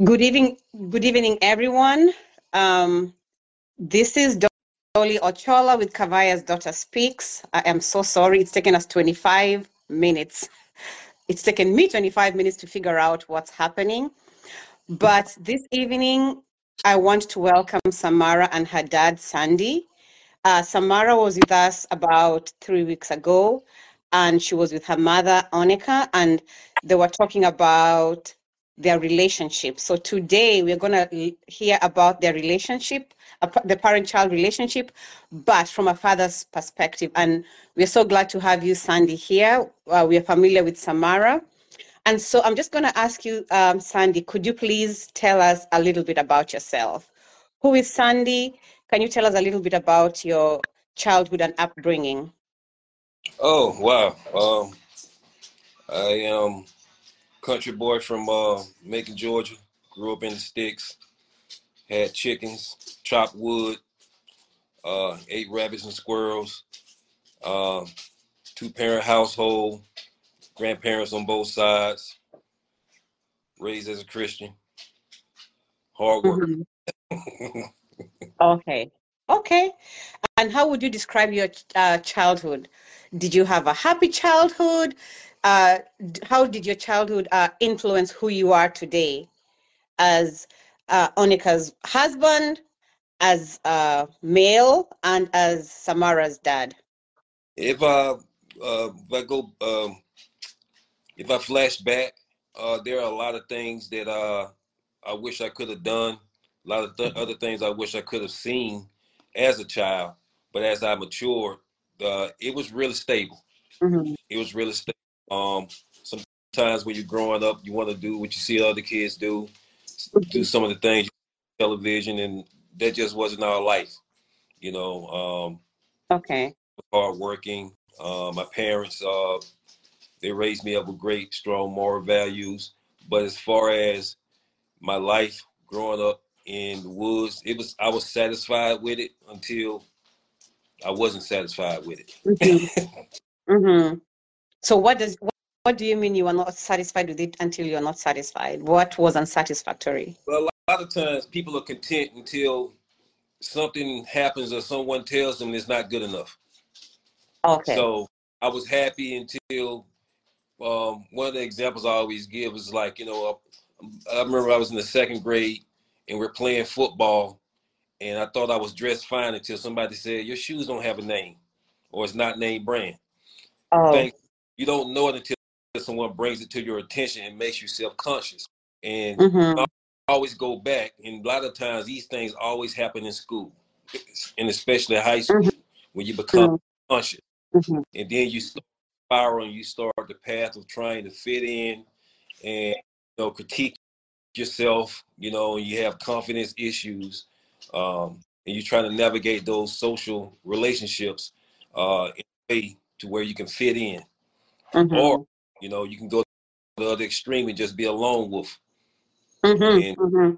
Good evening, good evening, everyone. Um, this is Dolly Ocholla with Kavaya's Daughter Speaks. I am so sorry. It's taken us 25 minutes. It's taken me 25 minutes to figure out what's happening. But this evening, I want to welcome Samara and her dad, Sandy. Uh, Samara was with us about three weeks ago, and she was with her mother, Onika, and they were talking about their relationship. So today we're going to hear about their relationship, the parent-child relationship, but from a father's perspective. And we're so glad to have you, Sandy, here. Uh, we are familiar with Samara. And so I'm just going to ask you, um, Sandy, could you please tell us a little bit about yourself? Who is Sandy? Can you tell us a little bit about your childhood and upbringing? Oh, wow. Um, I am country boy from uh, Macon, Georgia. Grew up in the sticks. Had chickens, chopped wood, uh, ate rabbits and squirrels. Um, two parent household, grandparents on both sides. Raised as a Christian. Hard work. Mm-hmm. okay. Okay. And how would you describe your uh, childhood? Did you have a happy childhood? Uh, how did your childhood uh, influence who you are today as uh, Onika's husband, as a male, and as Samara's dad? If I uh, if I go um, if I flash back, uh, there are a lot of things that uh, I wish I could have done. A lot of th- other things I wish I could have seen as a child. But as I matured, uh, it was really stable. Mm-hmm. It was really stable. Um, sometimes when you're growing up, you want to do what you see other kids do, do mm-hmm. some of the things television, and that just wasn't our life. You know. Um, okay. Hard working. Uh, my parents, uh, they raised me up with great, strong moral values. But as far as my life growing up in the woods, it was I was satisfied with it until I wasn't satisfied with it. mm-hmm. mm-hmm. So what does what, what do you mean you are not satisfied with it until you're not satisfied? What was unsatisfactory? Well, a lot of times people are content until something happens or someone tells them it's not good enough. Okay. So I was happy until um, one of the examples I always give is like, you know, I, I remember I was in the second grade and we're playing football and I thought I was dressed fine until somebody said, Your shoes don't have a name or it's not name brand. Oh. Thank you don't know it until someone brings it to your attention and makes you self-conscious. And mm-hmm. Always go back, and a lot of times these things always happen in school, and especially high school, mm-hmm. when you become mm-hmm. conscious, mm-hmm. and then you start spiraling, you start the path of trying to fit in, and you know critique yourself, you know, and you have confidence issues, um, and you're trying to navigate those social relationships uh, in a way to where you can fit in. Mm-hmm. Or, you know, you can go to the other extreme and just be a lone wolf. Mm-hmm. And mm-hmm.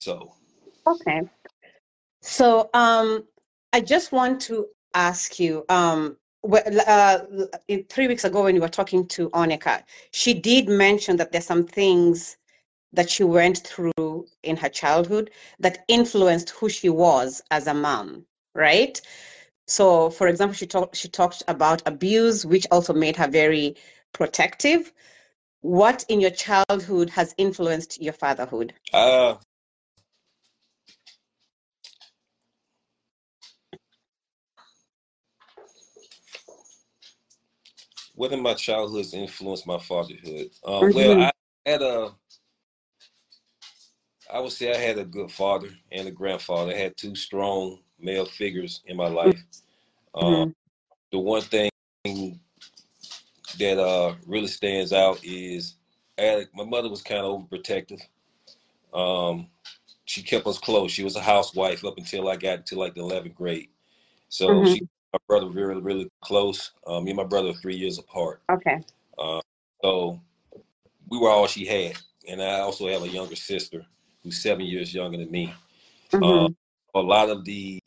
So. Okay. So um, I just want to ask you, um, uh, three weeks ago when you were talking to Onika, she did mention that there's some things that she went through in her childhood that influenced who she was as a mom, right? So, for example, she talked she talked about abuse, which also made her very protective. What in your childhood has influenced your fatherhood? Uh, what in my childhood has influenced my fatherhood? Um, mm-hmm. Well, I had a, I would say I had a good father and a grandfather. I had two strong male figures in my life. Um, mm-hmm. The one thing that uh, really stands out is my mother was kind of overprotective. Um, she kept us close. She was a housewife up until I got to like the 11th grade. So mm-hmm. she, my brother, really, really close. Um, me and my brother are three years apart. Okay. Uh, so we were all she had, and I also have a younger sister who's seven years younger than me. Mm-hmm. Um, a lot of the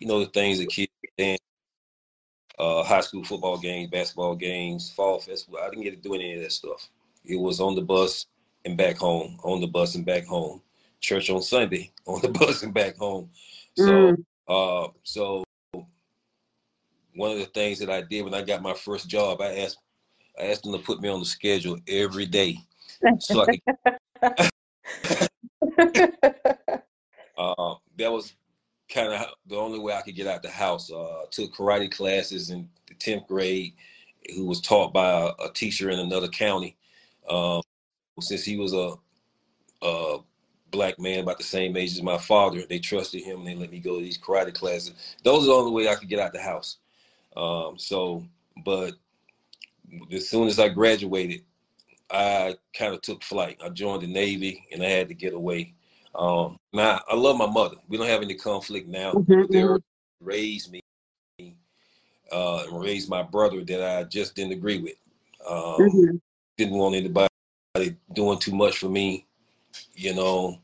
you know, the things that kids did, uh, high school football games, basketball games, fall festival. I didn't get to do any of that stuff. It was on the bus, and back home, on the bus and back home, church on Sunday, on the bus and back home. So, mm. uh, so one of the things that I did when I got my first job, I asked, I asked them to put me on the schedule every day, so I could, that was kind of the only way I could get out the house. Uh, took karate classes in the tenth grade, who was taught by a, a teacher in another county. Um, since he was a, a black man about the same age as my father, they trusted him and they let me go to these karate classes. Those are the only way I could get out the house. Um, so, but as soon as I graduated, I kind of took flight. I joined the Navy and I had to get away. Um, now I love my mother. We don't have any conflict now. Mm-hmm. They mm-hmm. raised me uh, and raised my brother that I just didn't agree with. Um, mm-hmm. Didn't want anybody doing too much for me. You know,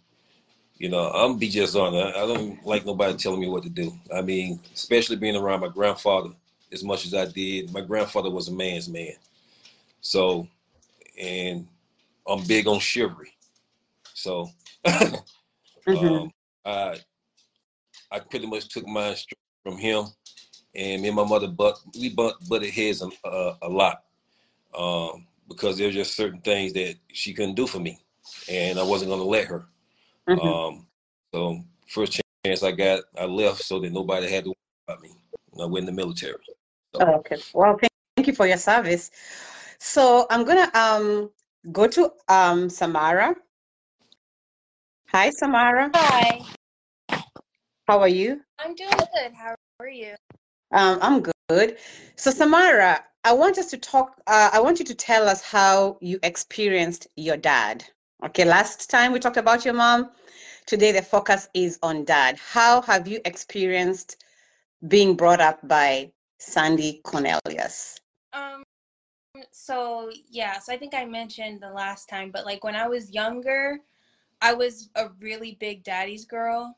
you know, I'm be just on. I, I don't like nobody telling me what to do. I mean, especially being around my grandfather as much as I did. My grandfather was a man's man, so and I'm big on chivalry. So mm-hmm. um, I I pretty much took mine from him, and me and my mother but we butt, butted heads a, a, a lot um, because there's just certain things that she couldn't do for me, and I wasn't going to let her. Mm-hmm. Um, so first chance I got, I left so that nobody had to worry about me. I went in the military. So. okay. Well, thank you for your service. So I'm gonna um go to um Samara. Hi, Samara. Hi. How are you? I'm doing good. How are you? Um, I'm good. So, Samara, I want us to talk. Uh, I want you to tell us how you experienced your dad. Okay, last time we talked about your mom. Today, the focus is on dad. How have you experienced being brought up by Sandy Cornelius? Um, so yeah, so I think I mentioned the last time, but like when I was younger, I was a really big daddy's girl.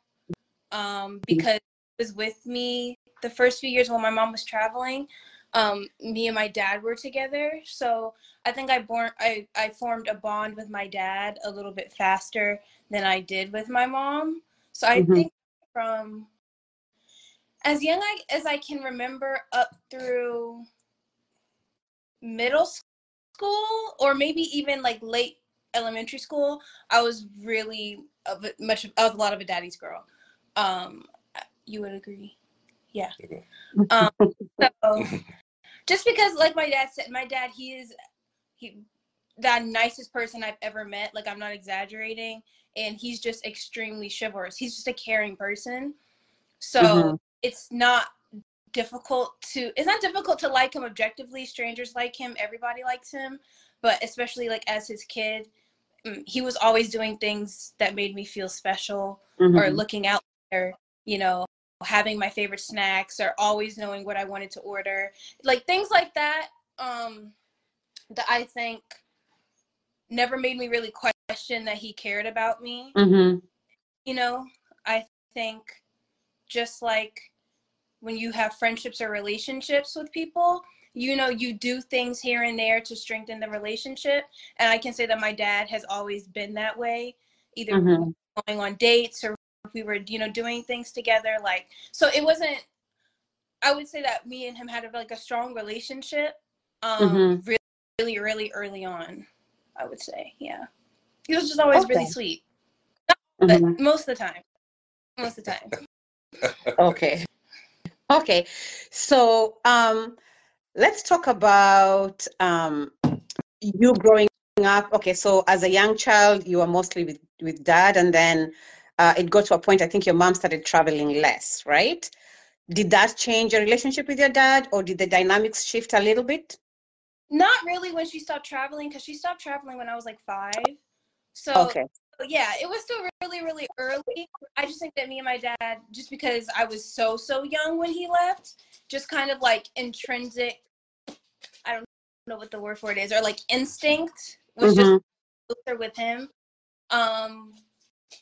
Um, because he was with me the first few years when my mom was traveling. Um, me and my dad were together, so I think I born I I formed a bond with my dad a little bit faster than I did with my mom. So I mm-hmm. think from as young as I can remember up through middle school or maybe even like late elementary school, I was really of much of a lot of a daddy's girl. Um, you would agree, yeah. Um, so just because, like my dad said, my dad he is he the nicest person I've ever met. Like I'm not exaggerating, and he's just extremely chivalrous. He's just a caring person. So mm-hmm. it's not difficult to it's not difficult to like him objectively strangers like him everybody likes him but especially like as his kid mm, he was always doing things that made me feel special mm-hmm. or looking out there you know having my favorite snacks or always knowing what i wanted to order like things like that um that i think never made me really question that he cared about me mm-hmm. you know i think just like when you have friendships or relationships with people you know you do things here and there to strengthen the relationship and i can say that my dad has always been that way either mm-hmm. going on dates or we were you know doing things together like so it wasn't i would say that me and him had a, like a strong relationship um mm-hmm. really really really early on i would say yeah he was just always okay. really sweet mm-hmm. most of the time most of the time okay Okay, so um, let's talk about um, you growing up. Okay, so as a young child, you were mostly with, with dad, and then uh, it got to a point, I think your mom started traveling less, right? Did that change your relationship with your dad, or did the dynamics shift a little bit? Not really when she stopped traveling, because she stopped traveling when I was like five. So okay yeah, it was still really, really early. I just think that me and my dad, just because I was so, so young when he left, just kind of like intrinsic, know what the word for it is, or like instinct was mm-hmm. just closer with him. Um,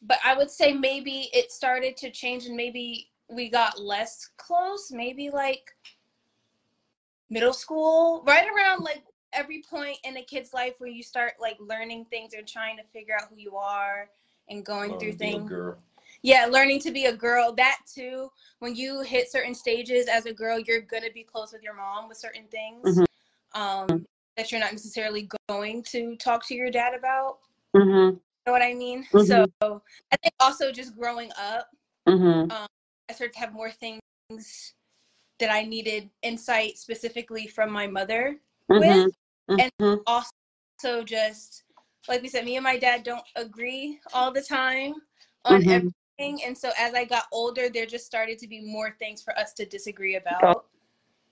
but I would say maybe it started to change and maybe we got less close, maybe like middle school, right around like every point in a kid's life where you start like learning things or trying to figure out who you are and going Learn through to be a things. girl. Yeah, learning to be a girl. That too. When you hit certain stages as a girl, you're gonna be close with your mom with certain things Mhm. Um, that you're not necessarily going to talk to your dad about. Mm-hmm. You know what I mean? Mhm. So I think also just growing up, Mm-hmm. I started to have more things that I needed insight specifically from my mother with. And Mhm. also just like we said, me and my dad don't agree all the time on Mhm. everything. And so as I got older, there just started to be more things for us to disagree about.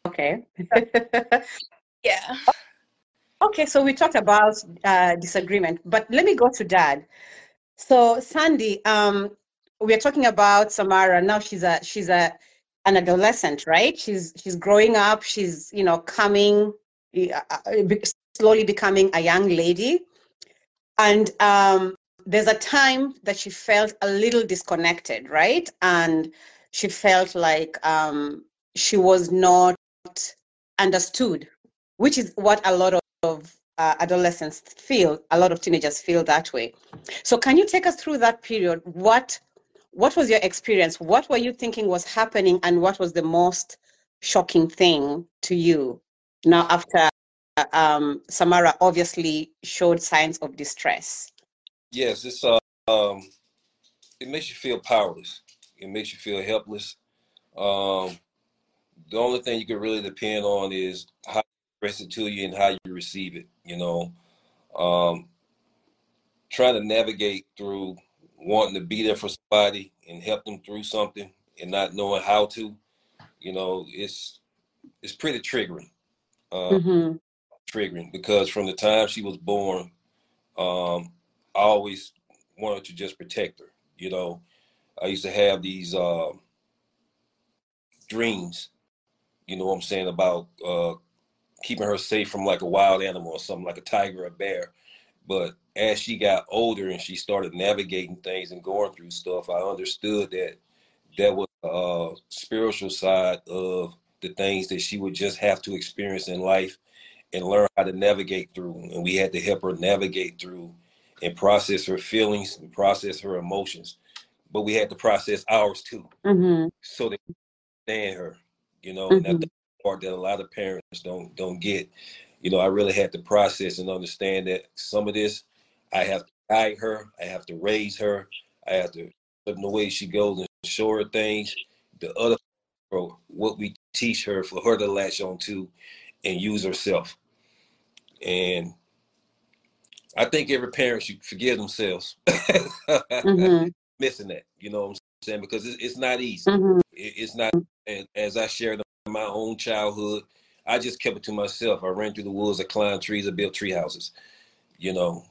Okay. Yeah. okay, so we talked about uh, disagreement, but let me go to dad. So Sandy, um, we are talking about Samara. Now she's a she's a an adolescent, right? She's she's growing up. She's you know coming uh, uh, slowly becoming a young lady, and um, there's a time that she felt a little disconnected, right? And she felt like um, she was not understood, which is what a lot of, uh, adolescents feel. A lot of teenagers feel that way. So, can you take us through that period? What what was your experience? What were you thinking was happening, and what was the most shocking thing to you? Now, after uh, um, Samara obviously showed signs of distress. Yes, it's uh, um, it makes you feel powerless. It makes you feel helpless. Um, the only thing you can really depend on is how express it to you and how you receive it. You know, um, trying to navigate through wanting to be there for somebody and help them through something and not knowing how to. You know, it's it's pretty triggering. Uh, Mhm. triggering because from the time she was born, um, I always wanted to just protect her. You know, I used to have these uh, dreams, you know what I'm saying, about uh, keeping her safe from like a wild animal or something like a tiger or a bear. But as she got older and she started navigating things and going through stuff, I understood that that was a spiritual side of the things that she would just have to experience in life and learn how to navigate through. And we had to help her navigate through and process her feelings and process her emotions. But we had to process ours too, Mhm. so that we understand her. You know, and that's Mhm. Part that a lot of parents don't don't get. You know, I really had to process and understand that some of this I have to guide her, I have to raise her, I have to put in the way she goes and show her things. The other for what we teach her for her to latch on to and use herself. And I think every parent should forgive themselves Mhm. missing that. You know what I'm saying? Because it's, it's not easy. Mhm. It's not. And as I shared my own childhood, I just kept it to myself. I ran through the woods, I climbed trees, I built tree houses. You know,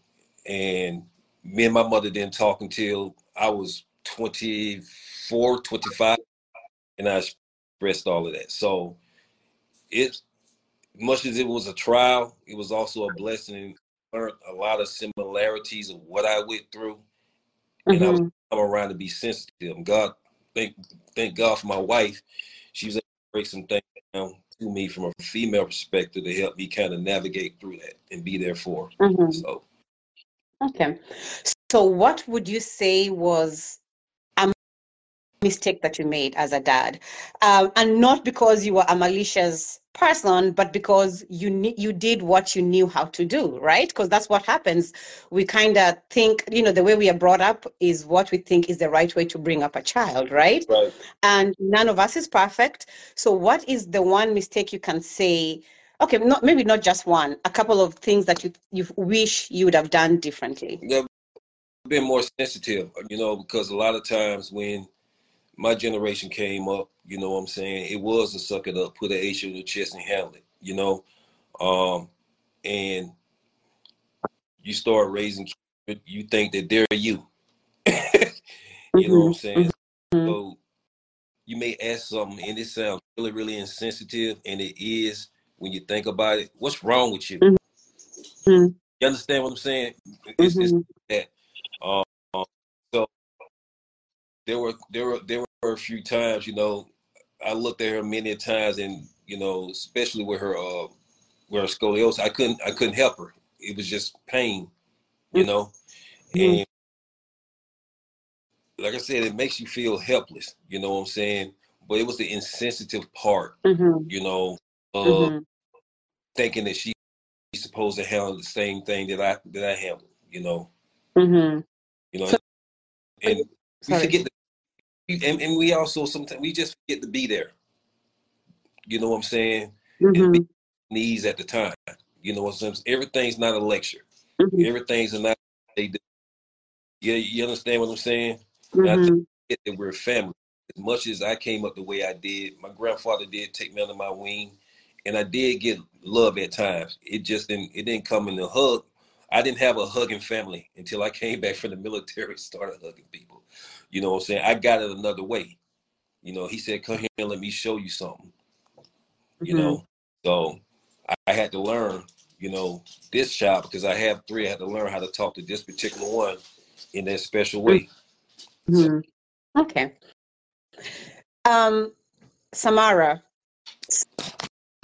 and me and my mother didn't talk until I was 24, 25, and I expressed all of that. So it's much as it was a trial, it was also a blessing. Learned a lot of similarities of what I went through, and I was Mhm. come around to be sensitive. God, thank thank God for my wife. She was able to break some things down to me from a female perspective to help me kind of navigate through that and be there for. Mhm. So Okay. So, what would you say was mistake that you made as a dad? Um, and not because you were a malicious person, but because you you did what you knew how to do, right? Because that's what happens. We kind of think, you know, the way we are brought up is what we think is the right way to bring up a child, right? right. and none of us is perfect. So, what is the one mistake you can say? Okay, not maybe not just one, a couple of things that you you wish you would have done differently. Yeah, been more sensitive, you know, because a lot of times when my generation came up, you know what I'm saying, it was a suck it up, put an H on the chest and handle it, you know. Um, and you start raising kids, you think that they're you. you know what I'm mm-hmm, saying? Mhm. So you may ask something and it sounds really, really insensitive, and it is when you think about it. What's wrong with you? Mm-hmm, you understand what I'm saying? It's, it's that. Um, so there were there were there were a few times, you know, I looked at her many times, and you know, especially with her uh, where scoliosis. I couldn't I couldn't help her. It was just pain, you know. Mhm. And like I said, it makes you feel helpless. You know what I'm saying? But it was the insensitive part, Mhm. you know, of Mhm. thinking that she's supposed to handle the same thing that I that I handle. You know, Mhm. you know, So- and we Sorry. forget. The, and, and we also sometimes we just forget to be there. You know what I'm saying? Mhm. Needs at the time. You know what I'm saying? Everything's not a lecture. Mhm. Everything's not. They do. Yeah, you understand what I'm saying? And I that we're family. As much as I came up the way I did, my grandfather did take me under my wing, and I did get love at times. It just didn't. It didn't come in the hug. I didn't have a hugging family until I came back from the military. and Started hugging people. You know what I'm saying? I got it another way. You know, he said, "Come here and let me show you something." You Mhm. know, so I, I had to learn. You know, this child because I have three. I had to learn how to talk to this particular one in that special way. Mhm. Okay. Um, Samara,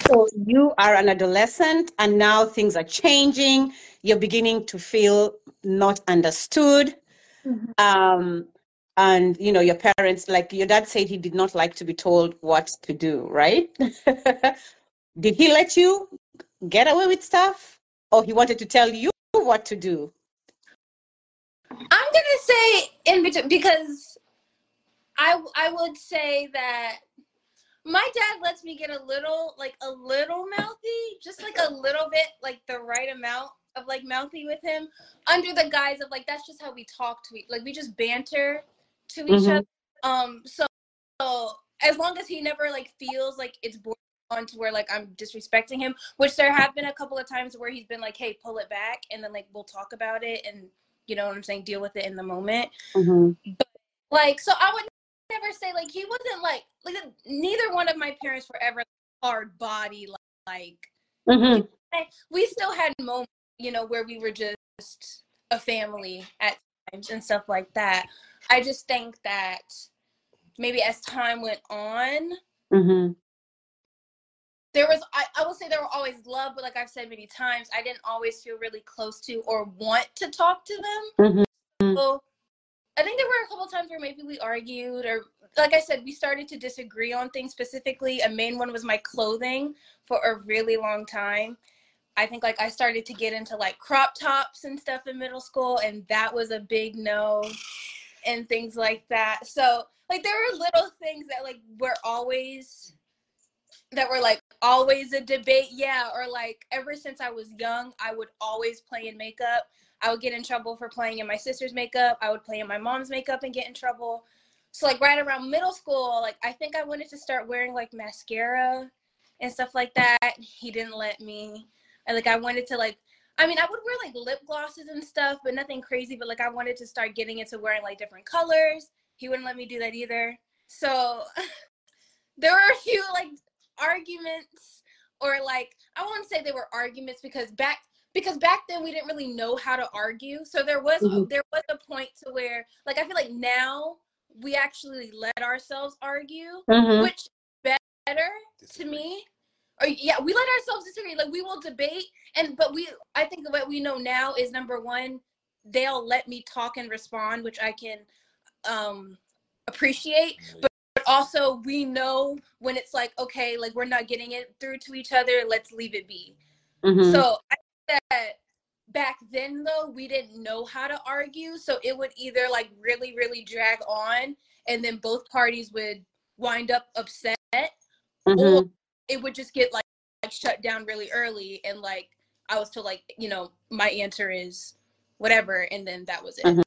so you are an adolescent and now things are changing. You're beginning to feel not understood. Mhm. Um, and you know, your parents, like your dad said he did not like to be told what to do, right? Did he let you get away with stuff? Or he wanted to tell you what to do? I'm gonna say in between because I I would say that my dad lets me get a little like a little mouthy, just like a little bit, like the right amount of like mouthy with him, under the guise of like that's just how we talk to each like we just banter to each Mhm. other. Um, so, so as long as he never like feels like it's borderline on to where like I'm disrespecting him, which there have been a couple of times where he's been like, "Hey, pull it back," and then like we'll talk about it and you know what I'm saying, deal with it in the moment. Mhm. Like, so I would never say like he wasn't like like neither one of my parents were ever hard body like Mhm. we still had moments, you know, where we were just a family at and stuff like that. I just think that maybe as time went on, Mhm. there was I, I will say there were always love, but like I've said many times, I didn't always feel really close to or want to talk to them. Mhm. So I think there were a couple times where maybe we argued or like I said, we started to disagree on things specifically. A main one was my clothing for a really long time. I think like I started to get into like crop tops and stuff in middle school, and that was a big no, and things like that. So like there were little things that like were always that were like always a debate, yeah, or like ever since I was young, I would always play in makeup. I would get in trouble for playing in my sister's makeup. I would play in my mom's makeup and get in trouble. So like right around middle school, like I think I wanted to start wearing like mascara and stuff like that. He didn't let me. And like I wanted to like I mean I would wear like lip glosses and stuff, but nothing crazy. But like I wanted to start getting into wearing like different colors. He wouldn't let me do that either. So there were a few like arguments or like I won't say they were arguments because back because back then we didn't really know how to argue. So there was Mhm. there was a point to where like I feel like now we actually let ourselves argue, Mhm. which better to me. Or yeah, we let ourselves disagree. Like we will debate and but we I think what we know now is number one, they'll let me talk and respond, which I can um appreciate. But but also we know when it's like okay like we're not getting it through to each other let's leave it be Mhm. so i think that back then though we didn't know how to argue so it would either like really really drag on and then both parties would wind up upset Mhm. It would just get like, like shut down really early and like i was told like you know my answer is whatever and then that was it Mhm.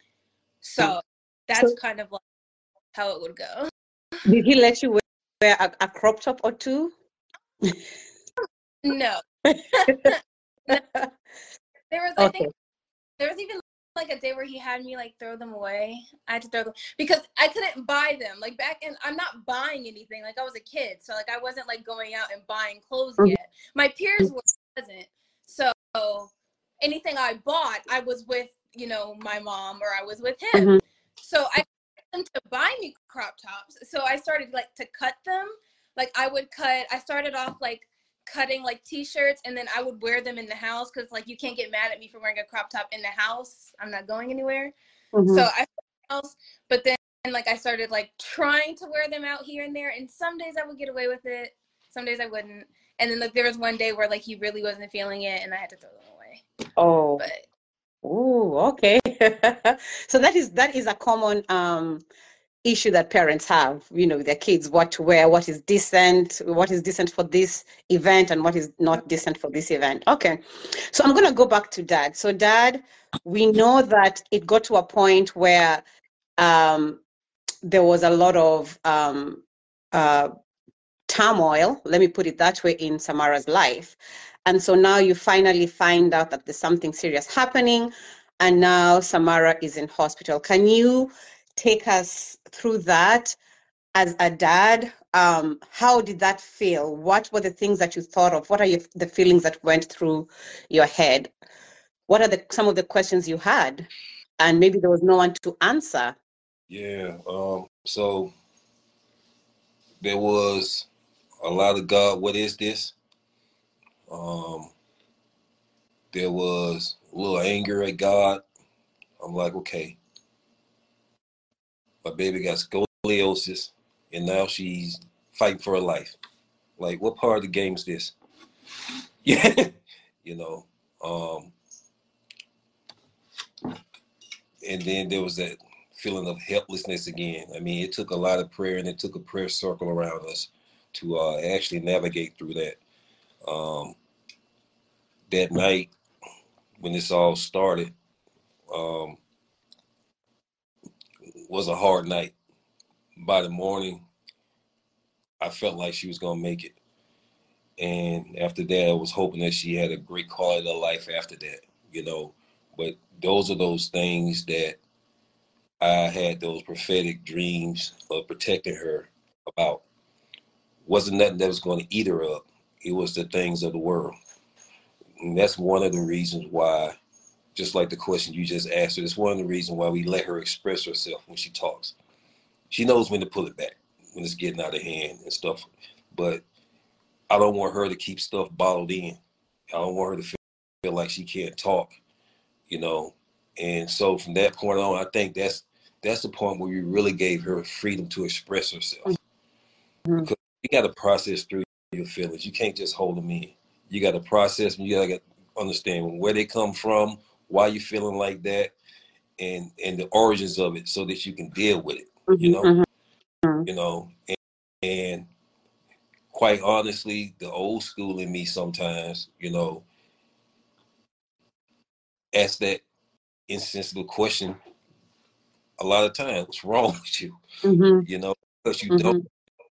so that's So- kind of like how it would go Did he let you wear, a, a crop top or two? no There was, I think, there was even like a day where he had me like throw them away. I had to throw them because I couldn't buy them. Like back in, I'm not buying anything. Like I was a kid, so like I wasn't like going out and buying clothes Mhm. yet. My peers were present, so anything I bought, I was with you know my mom or I was with him. Mhm. So I them to buy me crop tops. So I started like to cut them. Like I would cut. I started off like cutting like t-shirts and then I would wear them in the house because like you can't get mad at me for wearing a crop top in the house. I'm not going anywhere. Mhm. So I house, but then like I started like trying to wear them out here and there, and some days I would get away with it, some days I wouldn't. And then like there was one day where like he really wasn't feeling it, and I had to throw them away. oh, But oh, okay. so that is that is a common um issue that parents have, you know, with their kids, what to wear, what is decent, what is decent for this event, and what is not decent for this event. Okay. So I'm gonna go back to dad. So dad, we know that it got to a point where um there was a lot of um uh turmoil, let me put it that way, in Samara's life. And so now you finally find out that there's something serious happening, and now Samara is in hospital. Can you take us through that as a dad? Um, how did that feel? What were the things that you thought of? What are your, the feelings that went through your head? What are the some of the questions you had? And maybe there was no one to answer. Yeah. Um, so there was a lot of God, what is this? Um, there was a little anger at God. I'm like, okay, my baby got scoliosis and now she's fighting for her life. Like, what part of the game is this? Yeah, you know. Um, and then there was that feeling of helplessness again. I mean, it took a lot of prayer and it took a prayer circle around us to uh, actually navigate through that. Um, that night when this all started um, was a hard night. By the morning, I felt like she was gonna make it, and after that, I was hoping that she had a great quality of life after that. You know, but those are those things that I had those prophetic dreams of protecting her about. Wasn't nothing that was going to eat her up. It was the things of the world. And that's one of the reasons why, just like the question you just asked her, it's one of the reasons why we let her express herself when she talks. She knows when to pull it back, when it's getting out of hand and stuff. But I don't want her to keep stuff bottled in. I don't want her to feel, like she can't talk, you know. And so from that point on, I think that's that's the point where we really gave her freedom to express herself. Mhm. Because you got to process through your feelings. You can't just hold them in. You got to process them. You got to understand where they come from, why you're feeling like that, and and the origins of it, so that you can deal with it. You know, Mhm, mhm. you know, and, and quite honestly, the old school in me sometimes, you know, ask that insensitive question a lot of times. What's wrong with you? Mhm, You know, because you don't mhm,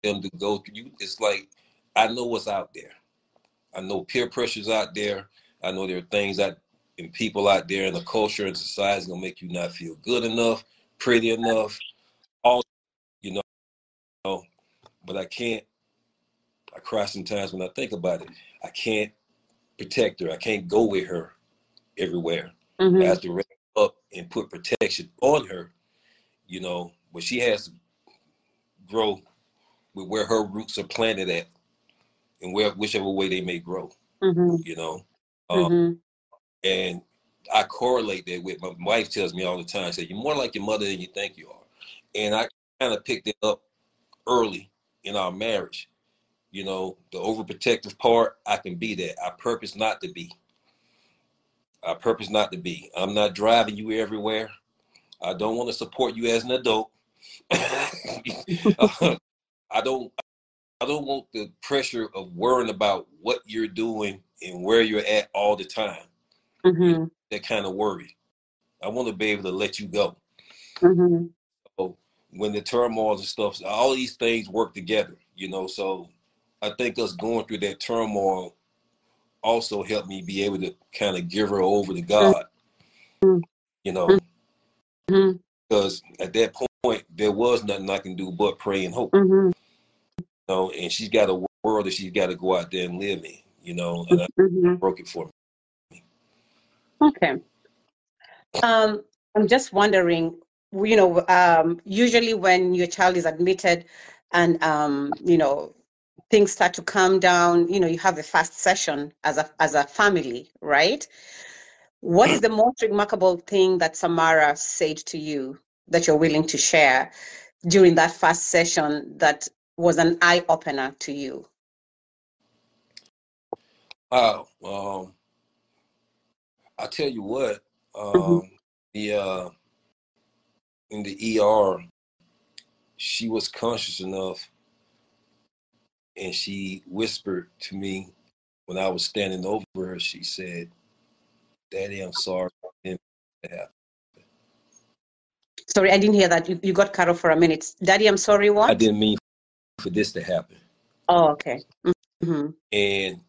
them to go through you it's like i know what's out there i know peer pressures out there i know there are things that and people out there in the culture and society is gonna make you not feel good enough pretty enough all you know but i can't i cry sometimes when i think about it. I can't protect her. I can't go with her everywhere. I mhm, have to wrap up and put protection on her you know but she has to grow with where her roots are planted at and where whichever way they may grow mhm, you know? Um, mhm, and i correlate that with my wife tells me all the time say you're more like your mother than you think you are. And i kind of picked it up early in our marriage. You know the overprotective part i can be that. I purpose not to be. I purpose not to be. I'm not driving you everywhere. I don't want to support you as an adult. Um, I don't I don't want the pressure of worrying about what you're doing and where you're at all the time. Mhm, That kind of worry. I want to be able to let you go. mhm. So when the turmoil and stuff, all these things work together, you know. So I think us going through that turmoil also helped me be able to kind of give her over to God, you know, because at that point there was nothing I can do but pray and hope, mhm, you know. And she's got a world that she's got to go out there and live in, you know. And I mhm. broke it for me. Okay. Um, I'm just wondering, you know, um, usually when your child is admitted and, um, you know, things start to calm down, you know, you have the fast session as a as a family, right? What is the most remarkable thing that Samara said to you that you're willing to share during that first session that was an eye opener to you? Wow. Um, I tell you what, um, Mhm. the uh, in the ER, she was conscious enough, and she whispered to me when I was standing over her. She said, "Daddy, I'm sorry." I didn't mean that happen." Sorry, I didn't hear that. You, you got cut off for a minute. Daddy, I'm sorry, What? I didn't mean for this to happen. Oh, okay. hmm And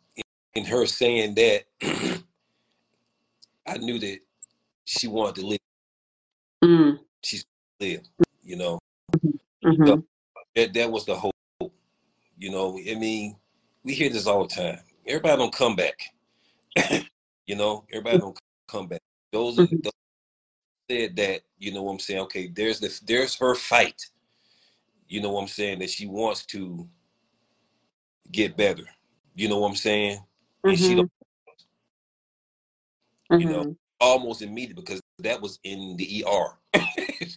in her saying that, I knew that she wanted to live. Mm, She's live. You know, mhm, that that was the hope. You know, I mean, we hear this all the time. Everybody don't come back. you know, everybody don't come back. Those, Mhm. those said that. You know what I'm saying? Okay, there's the there's her fight. You know what I'm saying? That she wants to get better. You know what I'm saying? And she don't mhm, you know, mhm, almost immediate because that was in the ER.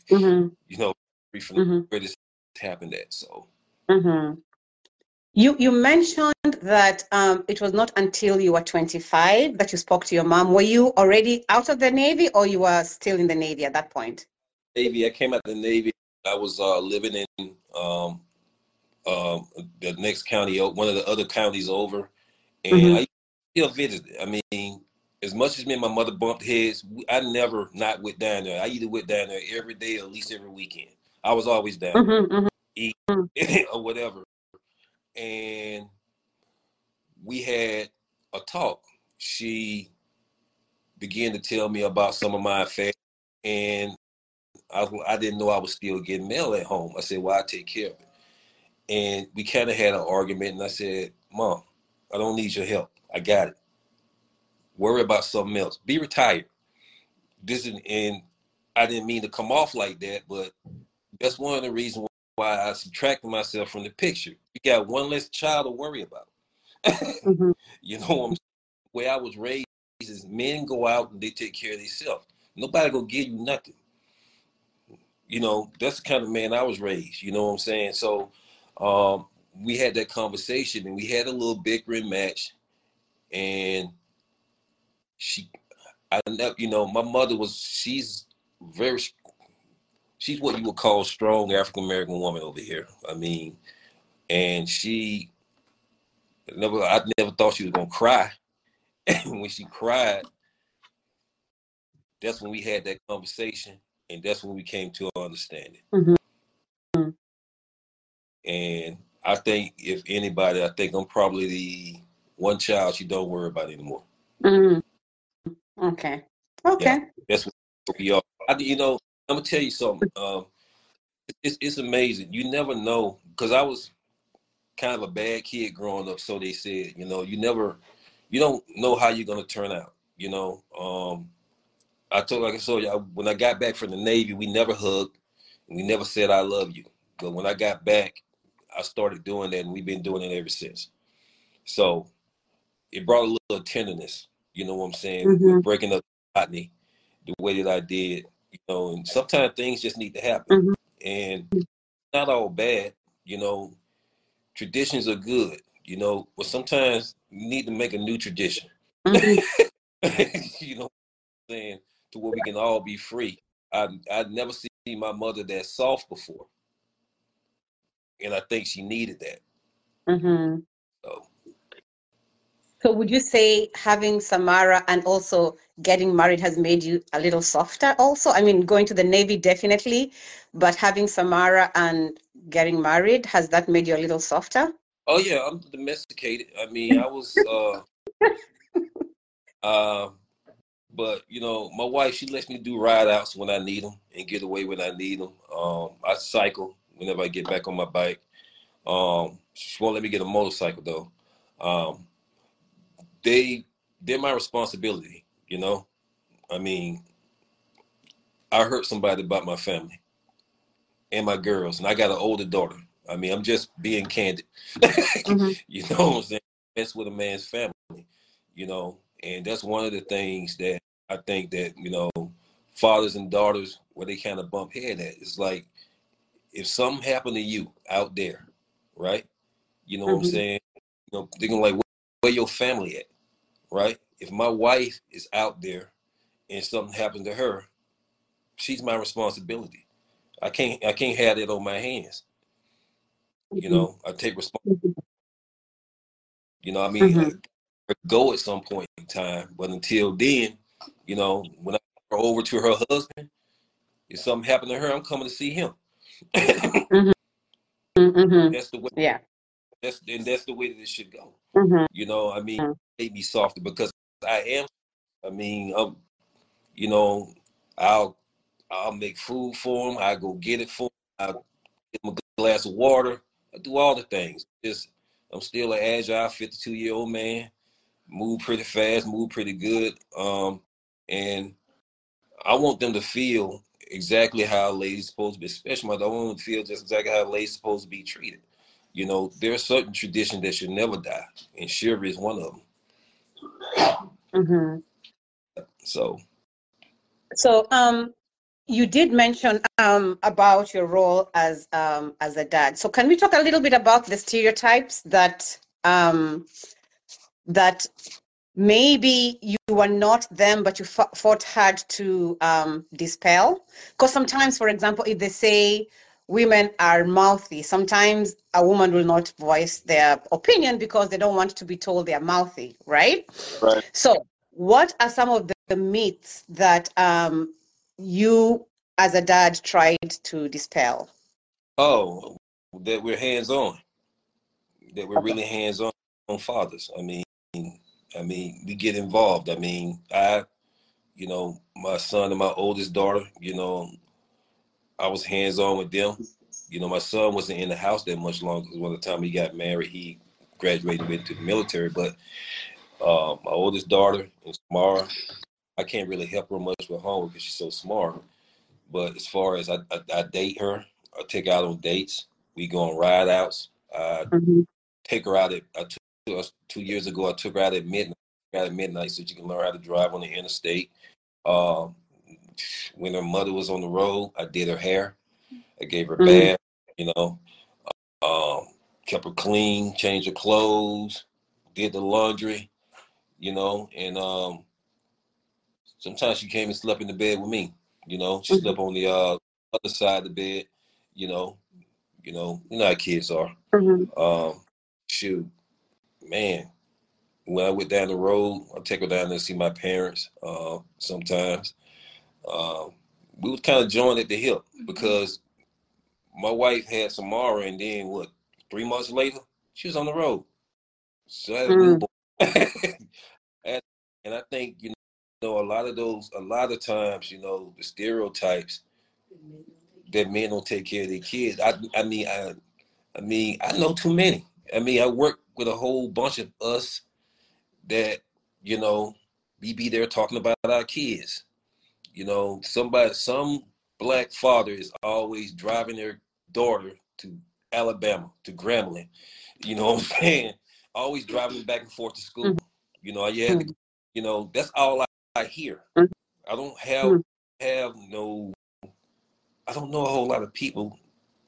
mhm, you know, from mhm, where this happened at. So mhm. You you mentioned that um, it was not until you were 25 that you spoke to your mom. Were you already out of the Navy or you were still in the Navy at that point? Navy, I came out of the Navy. I was uh, living in um, um, the next county, one of the other counties over, and Mhm. I still visited. I mean, as much as me and my mother bumped heads, I never not went down there. I either went down there every day or at least every weekend. I was always down Mhm, mhm, eat or whatever. And we had a talk. She began to tell me about some of my affairs, and I, I didn't know I was still getting mail at home. I said, "Well, I take care of it." And we kind of had an argument, and I said, "Mom, I don't need your help. I got it. Worry about something else. Be retired." This is, and I didn't mean to come off like that, but that's one of the reasons why I subtracted myself from the picture. You got one less child to worry about. mhm, You know what I'm saying? The way I was raised is men go out and they take care of themselves. Nobody go give you nothing. You know, that's the kind of man I was raised. You know what I'm saying? So um, we had that conversation and we had a little bickering match. And she, I never, you know, my mother was, she's very, she's what you would call strong African American woman over here. I mean, and she never, I never thought she was gonna cry. And when she cried, that's when we had that conversation, and that's when we came to an understanding. mhm, mhm. And I think if anybody, I think I'm probably the one child she don't worry about anymore. Mhm. Okay. Okay. That's what we are. I, you know, I'm gonna tell you something. Um, it's it's amazing. You never know because I was kind of a bad kid growing up, so they said. You know, you never, you don't know how you're gonna turn out. You know, um, I told like I told you I, when I got back from the Navy, we never hugged, and we never said I love you. But when I got back, I started doing that, and we've been doing it ever since. So it brought a little tenderness. You know what I'm saying? Mhm. With breaking up Rodney the way that I did. You know, and sometimes things just need to happen, Mhm. and not all bad. You know, traditions are good. You know, but sometimes you need to make a new tradition. Mhm. you know what I'm saying? To where we can all be free. I I'd never seen my mother that soft before. And I think she needed that. Mhm. So would you say having Samara and also getting married has made you a little softer also? I mean, going to the Navy definitely, but having Samara and getting married, has that made you a little softer? oh yeah, I'm domesticated. I mean I was uh uh but you know, my wife she lets me do ride outs when I need them and get away when I need them. Um, I cycle whenever I get back on my bike. Um, she won't let me get a motorcycle though. Um, they they're my responsibility. You know, I mean, I hurt somebody about my family and my girls, and I got an older daughter. I mean, I'm just being candid. mm-hmm. You know what I'm saying? That's with a man's family, you know, and that's one of the things that I think that, you know, fathers and daughters where they kind of bump head at. It's like if something happened to you out there, right? You know mm-hmm. what I'm mm-hmm. saying? You know, they're gonna like where, where your family at, right? If my wife is out there and something happened to her, she's my responsibility. I can't I can't have it on my hands. You mm-hmm. know, I take responsibility. You know, I mean, mm-hmm. I go at some point in time, but until then, you know, when I go over to her husband, if something happened to her, I'm coming to see him. mm-hmm. mm-hmm. That's the way. Yeah. That's and that's the way that it should go. Mm-hmm. You know, I mean, mm-hmm. me softer because I am. I mean, I'm. You know, I'll I'll make food for him. I go get it for him. I get him a glass of water. I do all the things. Just I'm still an agile 52 year old man. Move pretty fast, move pretty good. Um, and I want them to feel exactly how a lady's supposed to be, especially my. I want to feel just exactly how a lady's supposed to be treated. You know, there are certain traditions that should never die, and chivalry is one of them. Mm-hmm. So, so um, you did mention um, about your role as um, as a dad. So can we talk a little bit about the stereotypes that um, that maybe you were not them, but you fought hard to um, dispel? Because sometimes, for example, if they say women are mouthy, sometimes a woman will not voice their opinion because they don't want to be told they're mouthy, right? Right. So, what are some of the, myths that um, you as a dad tried to dispel? Oh, that we're hands on. That we're really hands on on fathers. I mean, I mean, we get involved. I mean, I, you know, my son and my oldest daughter, you know, I was hands on with them. You know, my son wasn't in the house that much longer because by the time he got married, he graduated into the military. But uh, my oldest daughter, is Mara. I can't really help her much with homework because she's so smart. But as far as I, I, I, date her, I take her out on dates. We go on ride outs. I mm-hmm. take her out at I took two years ago. I took her out at midnight. Out at midnight, so she can learn how to drive on the interstate. Um, when her mother was on the road, I did her hair. I gave her a mm-hmm. bath. You know, um, kept her clean, changed her clothes, did the laundry. You know, and um, Sometimes she came and slept in the bed with me. You know, she mm-hmm. slept on the uh, other side of the bed. You know, you know, you know how kids are. Mm-hmm. Um, shoot, man. When I went down the road, I take her down there to see my parents. Uh, sometimes uh, we was kind of joined at the hip because my wife had Samara, and then what? Three months later, she was on the road. So I had mm-hmm. and, and I think you know know, a lot of those, a lot of times, you know, the stereotypes that men don't take care of their kids. I, I mean, I, I mean, I know too many. I mean, I work with a whole bunch of us that, you know, we be there talking about our kids. You know, somebody, some black father is always driving their daughter to Alabama, to Grambling. You know what I'm saying? Always driving back and forth to school. Mm-hmm. You know, yeah, mm-hmm. you know, that's all I I hear. Mm-hmm. I don't have have no. I don't know a whole lot of people,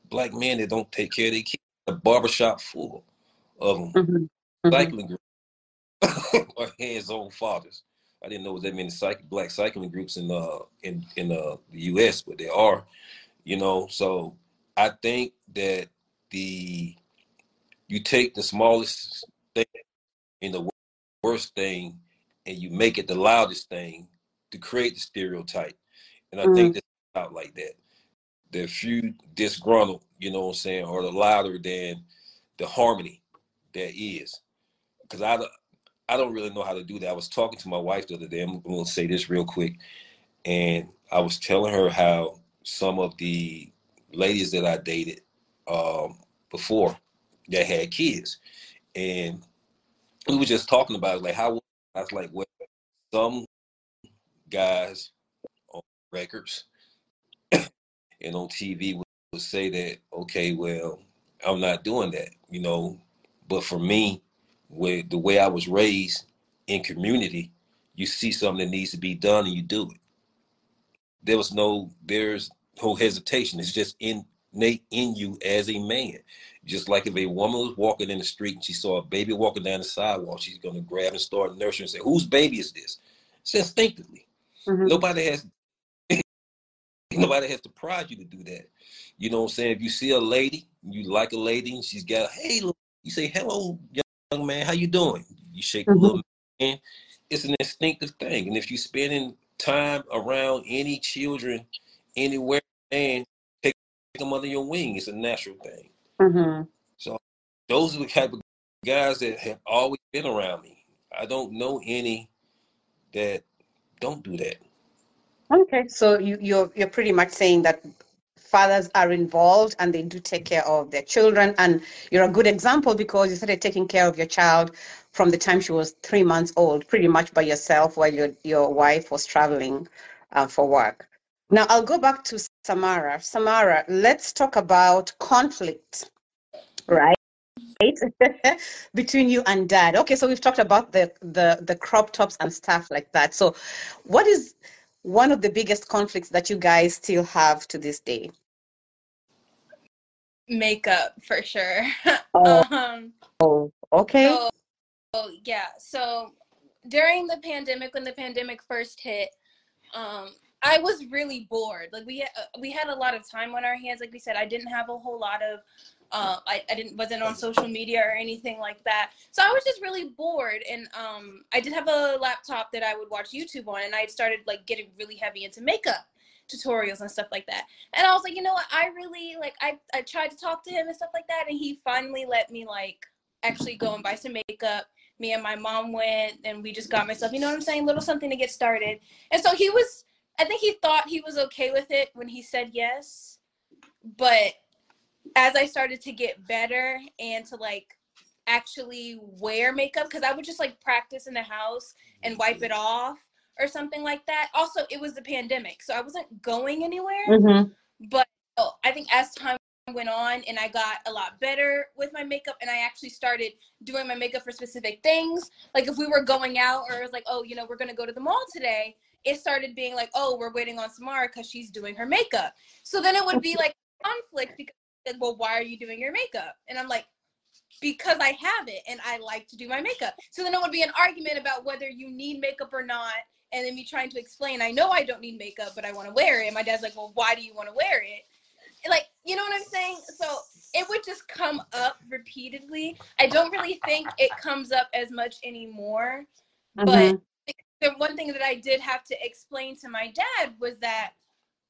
black men that don't take care of their kids. A barbershop full of them, mm-hmm. cycling or hands-on fathers. I didn't know was that many cyc- black cycling groups in uh in in uh, the U.S., but there are. You know, so I think that the you take the smallest thing and the worst thing and you make it the loudest thing to create the stereotype. And I mm-hmm. think that's out like that. The few disgruntled, you know what I'm saying, or the louder than the harmony that is. Because I, I don't really know how to do that. I was talking to my wife the other day. I'm going to say this real quick. And I was telling her how some of the ladies that I dated um, before that had kids. And we were just talking about like how I was like, well, some guys on records and on TV would, would say that, okay, well, I'm not doing that, you know. But for me, with the way I was raised in community, you see something that needs to be done and you do it. There was no, there's no hesitation. It's just innate in you as a man. Just like if a woman was walking in the street and she saw a baby walking down the sidewalk, she's going to grab and start nurturing and say, "Whose baby is this?" It's instinctively. Mm-hmm. Nobody has nobody has to prod you to do that. You know what I'm saying? If you see a lady, you like a lady, and she's got, hey, you say, hello, young man, how you doing? You shake mm-hmm. the little man. It's an instinctive thing. And if you're spending time around any children anywhere, and take them under your wing, it's a natural thing. Mm-hmm. So those are the type of guys that have always been around me. I don't know any that don't do that. Okay, so you, you're you're pretty much saying that fathers are involved and they do take care of their children, and you're a good example because you started taking care of your child from the time she was three months old, pretty much by yourself while your your wife was traveling uh, for work. Now I'll go back to Samara. Samara, let's talk about conflict, right? between you and dad. Okay, so we've talked about the the the crop tops and stuff like that. So, what is one of the biggest conflicts that you guys still have to this day? Makeup for sure. Oh, um, oh okay. So, so, yeah, so during the pandemic, when the pandemic first hit, um, I was really bored. Like we uh, we had a lot of time on our hands. Like we said, I didn't have a whole lot of uh, I, I didn't wasn't on social media or anything like that. So I was just really bored, and um, I did have a laptop that I would watch YouTube on, and I started like getting really heavy into makeup tutorials and stuff like that. And I was like, you know what? I really like. I I tried to talk to him and stuff like that, and he finally let me like actually go and buy some makeup. Me and my mom went, and we just got myself, you know what I'm saying, little something to get started. And so he was. I think he thought he was okay with it when he said yes, but as I started to get better and to like actually wear makeup because I would just like practice in the house and wipe it off or something like that. Also, it was the pandemic, so I wasn't going anywhere. Mm-hmm. But oh, I think as time went on and I got a lot better with my makeup and I actually started doing my makeup for specific things. Like if we were going out or it was like, oh, you know, we're gonna go to the mall today, it started being like, oh, we're waiting on Samara because she's doing her makeup. So then it would be like conflict because said, well, why are you doing your makeup? And I'm like, because I have it and I like to do my makeup. So then it would be an argument about whether you need makeup or not. And then me trying to explain, I know I don't need makeup, but I want to wear it. And my dad's like, well, why do you want to wear it? like, you know what I'm saying? So it would just come up repeatedly. I don't really think it comes up as much anymore. Mm-hmm. But the one thing that I did have to explain to my dad was that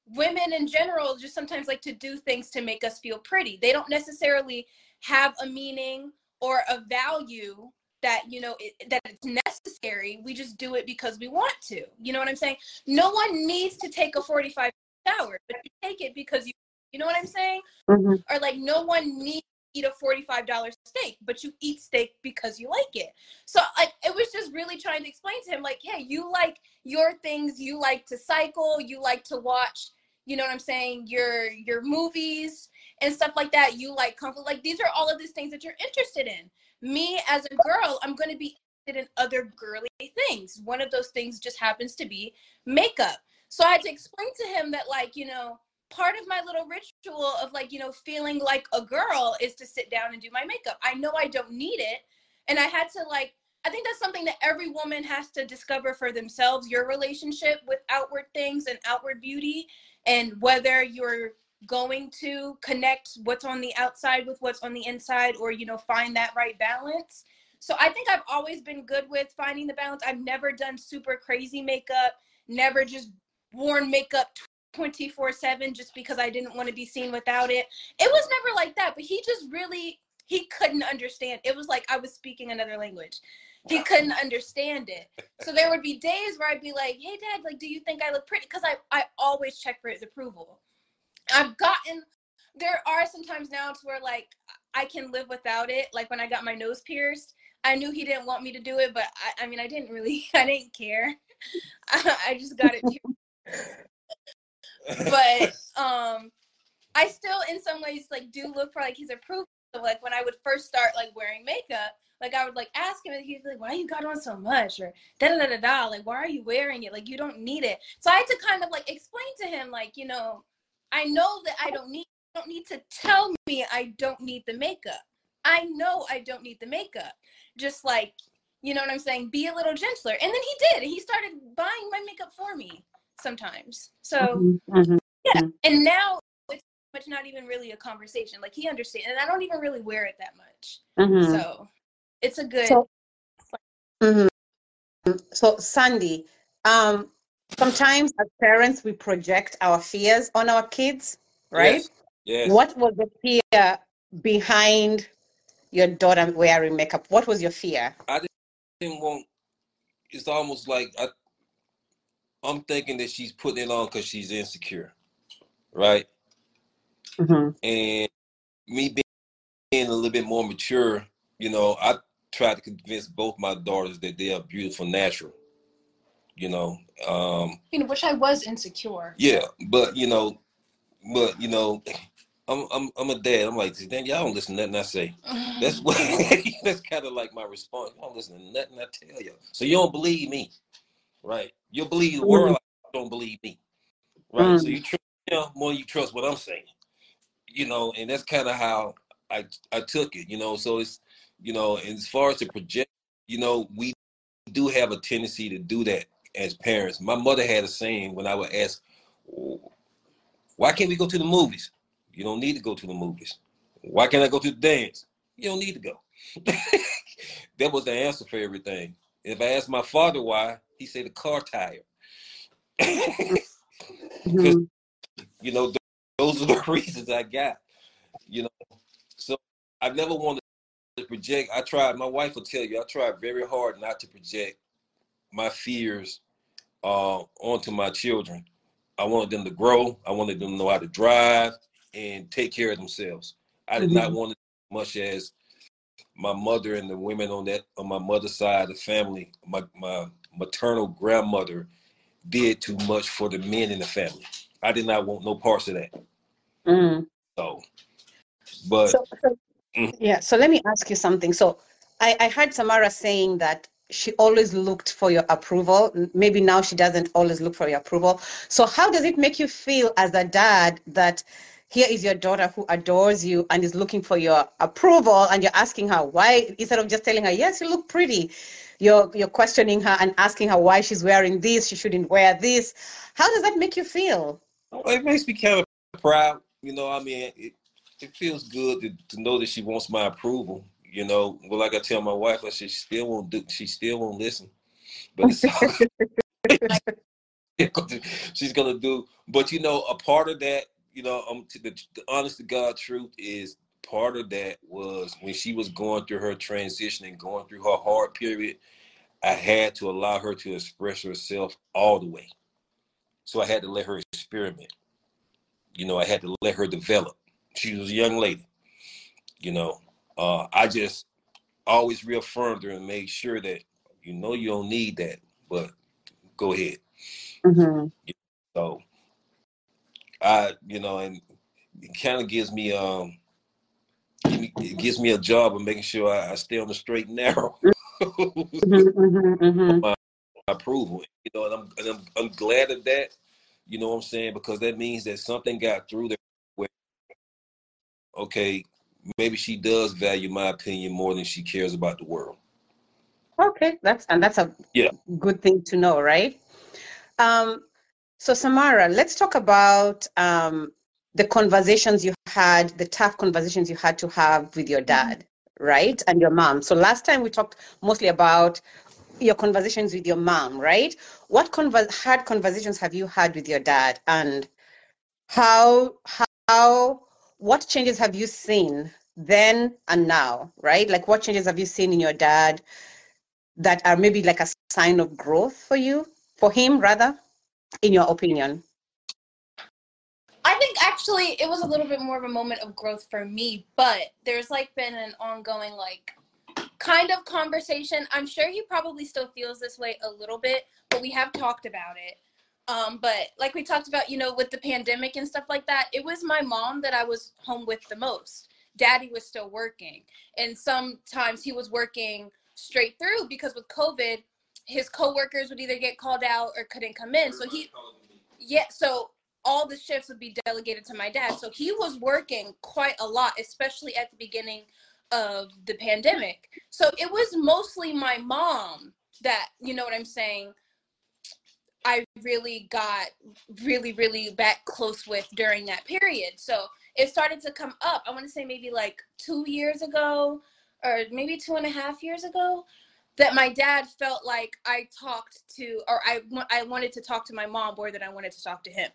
women in general just sometimes like to do things to make us feel pretty. They don't necessarily have a meaning or a value that you know it, that it's necessary. We just do it because we want to. You know what I'm saying? No one needs to take a 45 shower, but you take it because you you know what I'm saying? Mm-hmm. Or like no one needs eat a $45 steak, but you eat steak because you like it. So like it was just really trying to explain to him like, hey, you like your things, you like to cycle, you like to watch, you know what I'm saying, your your movies and stuff like that. You like comfort like these are all of these things that you're interested in. Me as a girl, I'm to be interested in other girly things. One of those things just happens to be makeup. So I had to explain to him that like, you know, part of my little ritual of like, you know, feeling like a girl is to sit down and do my makeup. I know I don't need it. And I had to like, I think that's something that every woman has to discover for themselves your relationship with outward things and outward beauty, and whether you're going to connect what's on the outside with what's on the inside or, you know, find that right balance. So I think I've always been good with finding the balance. I've never done super crazy makeup, never just worn makeup 24 7 just because I didn't want to be seen without it. It was never like that, but he just really he couldn't understand. It was like I was speaking another language. He couldn't understand it. So there would be days where I'd be like, "Hey dad, like do you think I look pretty?" cuz I I always check for his approval. I've gotten there are some times now to where like I can live without it. Like when I got my nose pierced, I knew he didn't want me to do it, but I, I mean I didn't really I didn't care. I, I just got it but um I still in some ways like do look for like his approval like when I would first start like wearing makeup, like I would like ask him and he'd be like, Why you got on so much? Or da da da da like why are you wearing it? Like you don't need it. So I had to kind of like explain to him, like, you know, I know that I don't need don't need to tell me I don't need the makeup. I know I don't need the makeup. Just like, you know what I'm saying? Be a little gentler. And then he did. He started buying my makeup for me sometimes. So Mm-hmm, mhm. yeah. And now it's much not even really a conversation. Like he understands and I don't even really wear it that much. Mhm. So it's a good So, Mhm. so Sandy, um, sometimes as parents we project our fears on our kids, right? Yes. Yes. What was the fear behind your daughter wearing makeup? What was your fear? I didn't want it's almost like I I'm thinking that she's putting it on because she's insecure. Right? Mhm. And me being, being a little bit more mature, you know, I tried to convince both my daughters that they are beautiful natural. You know, um, you know, which I was insecure. yeah, but you know, but you know, I'm I'm I'm a dad. I'm like, damn, y'all don't listen to nothing I say. That's what that's kind of like my response. You don't listen to nothing I tell you. So you don't believe me, right? You believe the world, you don't believe me, right? So Mm. you trust you know, more than you trust what I'm saying, you know, and that's kind of how I I took it, you know. So it's you know, and as far as the project, you know, we do have a tendency to do that as parents. My mother had a saying when I would ask, "Why can't we go to the movies?" You don't need to go to the movies. Why can't I go to the dance? You don't need to go. that was the answer for everything. If I asked my father why, he said the car tire. Mhm. you know, th- those are the reasons I got. You know, so I never wanted to project. I tried. My wife will tell you, I tried very hard not to project my fears uh, onto my children. I wanted them to grow. I wanted them to know how to drive and take care of themselves. I did not want it as much as my mother and the women on that on my mother's side of the family. My my maternal grandmother did too much for the men in the family. I did not want no parts of that. Mm. So, but So, so- Mhm. yeah, so let me ask you something. So I, I heard Samara saying that she always looked for your approval. Maybe now she doesn't always look for your approval. So how does it make you feel as a dad that here is your daughter who adores you and is looking for your approval and you're asking her why instead of just telling her, yes, you look pretty, you're you're questioning her and asking her why she's wearing this, she shouldn't wear this. How does that make you feel? Oh, it makes me kind of proud. You know, I mean, it, it feels good to, to know that she wants my approval. You know, well, like I tell my wife, I said she still won't do. She still won't listen, but she's gonna do. But you know, a part of that, you know, um, to the, the honest to God truth is part of that was when she was going through her transition and going through her hard period. I had to allow her to express herself all the way. So I had to let her experiment. You know, I had to let her develop. She was a young lady. You know, uh, I just always reaffirmed her and made sure that you know you don't need that, but go ahead. Mhm. So I, you know, and it kind of gives me um it gives me a job of making sure I, I stay on the straight and narrow. Mhm, mhm, mhm. approval. You know, and I'm and I'm, I'm glad of that. You know what I'm saying? Because that means that something got through there where okay, maybe she does value my opinion more than she cares about the world. Okay, that's and that's a Yeah. good thing to know, right? Um, so Samara, let's talk about um, the conversations you had, the tough conversations you had to have with your dad, right, and your mom. So last time we talked mostly about your conversations with your mom, right? What conver- hard conversations have you had with your dad, and how how what changes have you seen then and now, right? Like what changes have you seen in your dad that are maybe like a sign of growth for you, for him rather, in your opinion? I think actually it was a little bit more of a moment of growth for me, but there's like been an ongoing like kind of conversation. I'm sure he probably still feels this way a little bit, but we have talked about it. Um, but like we talked about, you know, with the pandemic and stuff like that, it was my mom that I was home with the most daddy was still working. And sometimes he was working straight through because with COVID, his coworkers would either get called out or couldn't come in. So he, yeah, so all the shifts would be delegated to my dad. So he was working quite a lot, especially at the beginning of the pandemic. So it was mostly my mom that, you know what I'm saying, I really got really, really back close with during that period. So it started to come up. I want to say maybe like two years ago or maybe two and a half years ago that my dad felt like I talked to, or I, I wanted to talk to my mom more than I wanted to talk to him.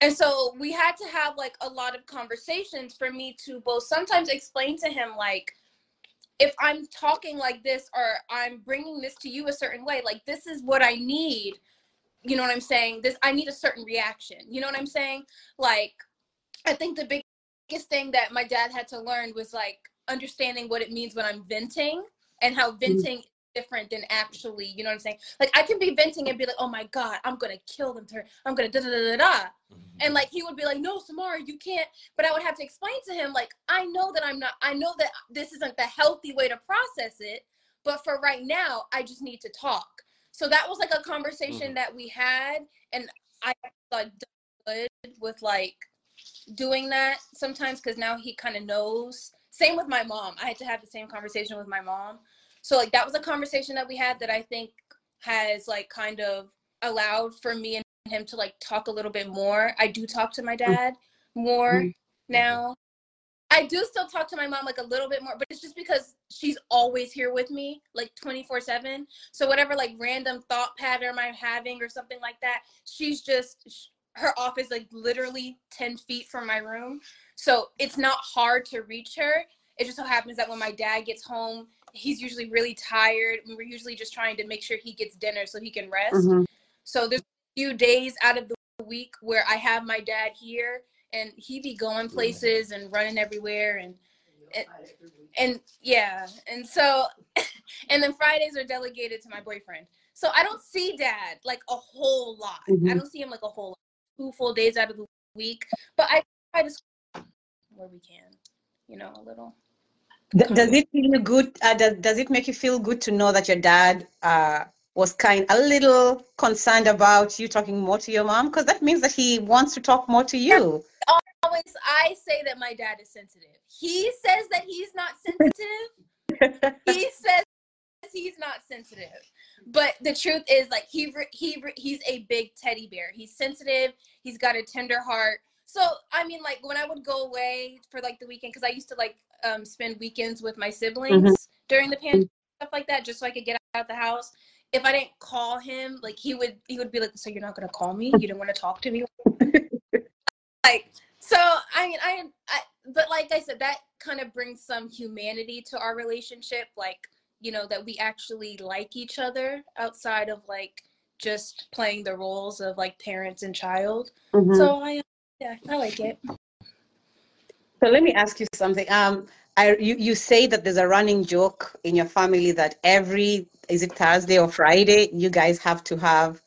And so we had to have like a lot of conversations for me to both sometimes explain to him, like, if I'm talking like this or I'm bringing this to you a certain way, like, this is what I need. You know what I'm saying? This, I need a certain reaction. You know what I'm saying? Like, I think the biggest thing that my dad had to learn was like understanding what it means when I'm venting and how mm-hmm. venting is different than actually, you know what I'm saying? Like I can be venting and be like, oh my God, I'm gonna kill them. I'm gonna da da da da da. Mm-hmm. And like he would be like, no, Samara, you can't. But I would have to explain to him, like, I know that I'm not, I know that this isn't the healthy way to process it. But for right now, I just need to talk. So that was like a conversation mm-hmm. that we had. And I like good with like doing that sometimes because now he kind of knows. Same with my mom. I had to have the same conversation with my mom. So like that was a conversation that we had that I think has like kind of allowed for me and him to like talk a little bit more. I do talk to my mm. dad more mm-hmm. now. I do still talk to my mom like a little bit more, but it's just because she's always here with me, like 24 7. So, whatever like random thought pattern I'm having or something like that, she's just, her office like literally 10 feet from my room. So it's not hard to reach her. It just so happens that when my dad gets home, he's usually really tired. And we're usually just trying to make sure he gets dinner so he can rest. Mm-hmm. So there's a few days out of the week where I have my dad here and he be going places and running everywhere and and, and yeah and so and then fridays are delegated to my boyfriend so i don't see dad like a whole lot mm-hmm. i don't see him like a whole lot two full days out of the week, but I try to where we can, you know, a little. Does it feel good? Uh, does, does it make you feel good to know that your dad uh, was kind a little concerned about you talking more to your mom? Because that means that he wants to talk more to you. Always, I say that my dad is sensitive. He says that he's not sensitive. he says he's not sensitive but the truth is like he he he's a big teddy bear. He's sensitive. He's got a tender heart. So i mean like when i would go away for like the weekend because i used to like um, spend weekends with my siblings mm-hmm. during the pandemic stuff like that just so i could get out of the house. If i didn't call him like he would he would be like so you're not gonna call me? You don't want to talk to me? Like so i mean I, I but like i said that kind of brings some humanity to our relationship like you know that we actually like each other outside of like just playing the roles of like parents and child. Mm-hmm. so i yeah i like it. So let me ask you something. Um I, you, you say that there's a running joke in your family that every is it thursday or friday you guys have to have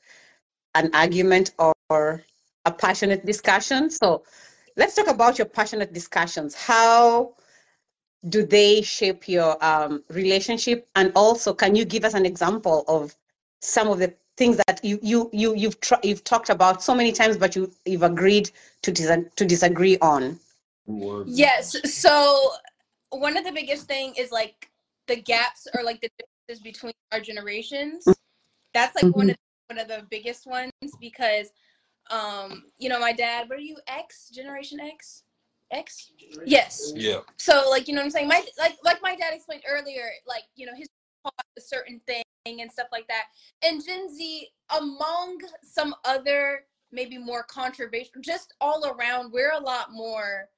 an argument or a passionate discussion? So let's talk about your passionate discussions. How do they shape your um, relationship? And also, can you give us an example of some of the things that you you you you've tr- you've talked about so many times, but you you've agreed to dis- to disagree on? Yes. So one of the biggest thing is like the gaps or like the differences between our generations. That's like mm-hmm. one of one of the biggest ones because um you know my dad what are you x generation x X? Yes. Yeah. So like you know what I'm saying? My like like my dad explained earlier, like, you know, his a certain thing and stuff like that. And Gen Z, among some other maybe more controversial, just all around, we're a lot more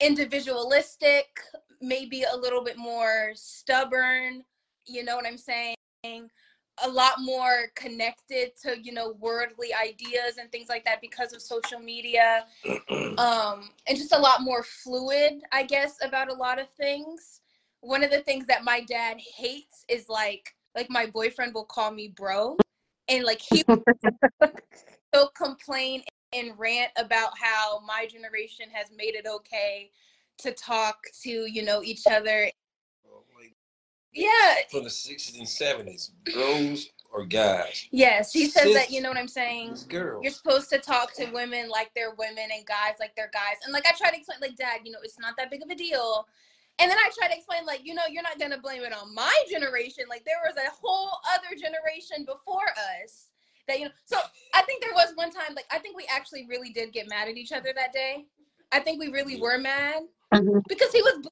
individualistic, maybe a little bit more stubborn, you know what I'm saying? A lot more connected to you know worldly ideas and things like that because of social media um and just a lot more fluid i guess about a lot of things one of the things that my dad hates is like like my boyfriend will call me bro and like he will complain and rant about how my generation has made it okay to talk to you know each other. Like, Yeah, from the 60s and 70s, girls or guys? yes, he says that. You know what I'm saying? Girls. You're supposed to talk to women like they're women and guys like they're guys. And like I try to explain, like, Dad, you know, it's not that big of a deal. And then I try to explain, like, you know, you're not gonna blame it on my generation. Like there was a whole other generation before us that you know. So I think there was one time, like, I think we actually really did get mad at each other that day. I think we really were mad Mhm. because he was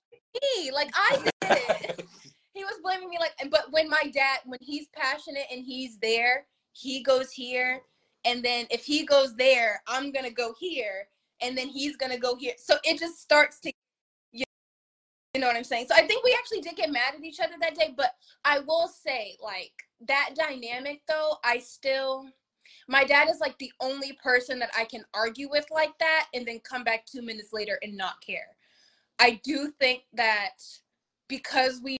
me, like I did it. he was blaming me, like, but when my dad, when he's passionate and he's there, he goes here, and then if he goes there, I'm gonna go here, and then he's gonna go here. So it just starts to, you know what I'm saying? So I think we actually did get mad at each other that day, but I will say, like, that dynamic though, I still, my dad is like the only person that I can argue with like that and then come back two minutes later and not care. I do think that because we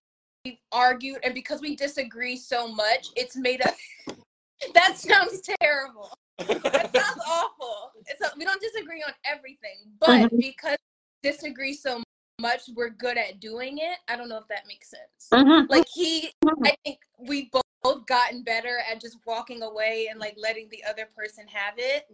argued and because we disagree so much, it's made us. that sounds terrible. That sounds awful. It's a, we don't disagree on everything, but Mhm. because we disagree so much, we're good at doing it. I don't know if that makes sense. Mhm. Like he, I think we both both gotten better at just walking away and like letting the other person have it.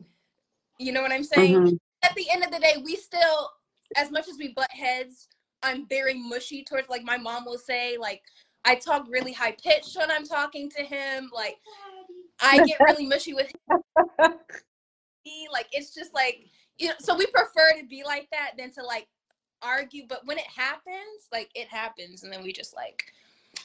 You know what I'm saying? Mhm. At the end of the day, we still, as much as we butt heads, I'm very mushy towards like my mom will say like I talk really high pitched when I'm talking to him. Like I get really mushy with him. Like it's just like you know. So we prefer to be like that than to like argue. But when it happens, like it happens, and then we just like.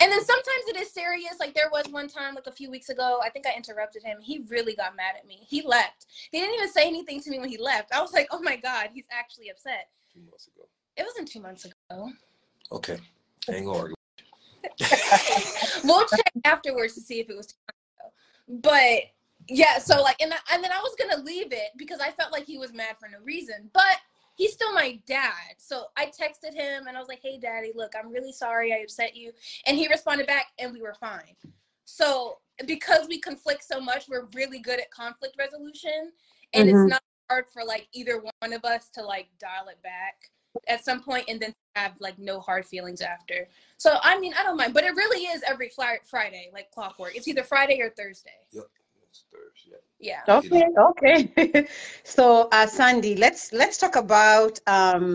And then sometimes it is serious. Like there was one time, like a few weeks ago, I think I interrupted him. He really got mad at me. He left. He didn't even say anything to me when he left. I was like, oh my god, he's actually upset. Two months ago. It wasn't two months ago. Okay. Hang on. we'll check afterwards to see if it was two. But yeah, so like, and I, and then I was gonna leave it because I felt like he was mad for no reason. But he's still my dad, so I texted him and I was like, "Hey, daddy, look, I'm really sorry I upset you," and he responded back, and we were fine. So because we conflict so much, we're really good at conflict resolution, and Mhm. it's not hard for like either one of us to like dial it back at some point and then have like no hard feelings after. So I mean, I don't mind, but it really is every fri- Friday, like clockwork. It's either Friday or Thursday. It's Thursday. Yeah. Okay, okay. so, uh, Sandy, let's let's talk about um,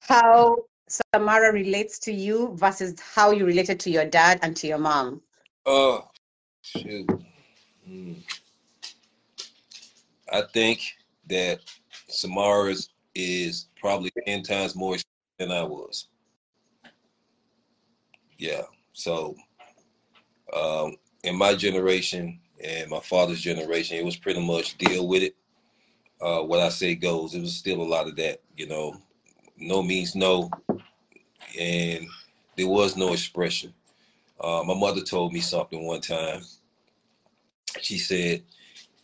how Samara relates to you versus how you related to your dad and to your mom. Oh, shoot. Hmm. I think that Samara's is probably 10 times more than I was. Yeah. So, um, in my generation and my father's generation, it was pretty much deal with it. Uh, what I say goes. It was still a lot of that, you know, no means no. And there was no expression. Uh, my mother told me something one time. She said,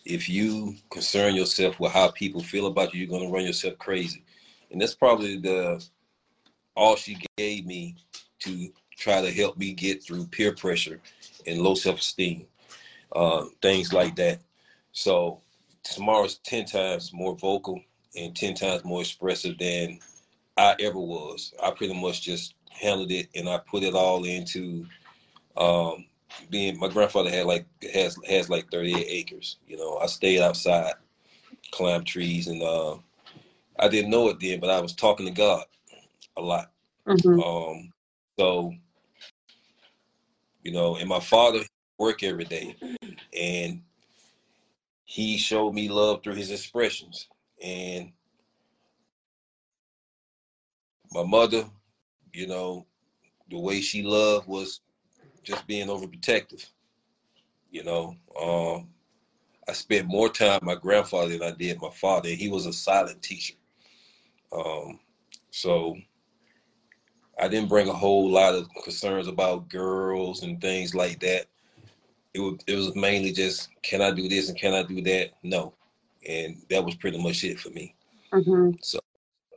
if you concern yourself with how people feel about you, you're going to run yourself crazy. And that's probably the all she gave me to try to help me get through peer pressure and low self-esteem, uh, things like that. So Samara's 10 times more vocal and 10 times more expressive than I ever was. I pretty much just handled it and I put it all into um, being my grandfather had like has has like 38 acres. You know, I stayed outside, climbed trees, and uh, I didn't know it then, but I was talking to God a lot. Mhm. Um, so, you know, and my father work every day, and he showed me love through his expressions. And my mother, you know, the way she loved was just being overprotective. You know, um, I spent more time with my grandfather than I did my father. He was a silent teacher. Um, so I didn't bring a whole lot of concerns about girls and things like that. It was it was mainly just can I do this and can I do that? No, and that was pretty much it for me. Mhm.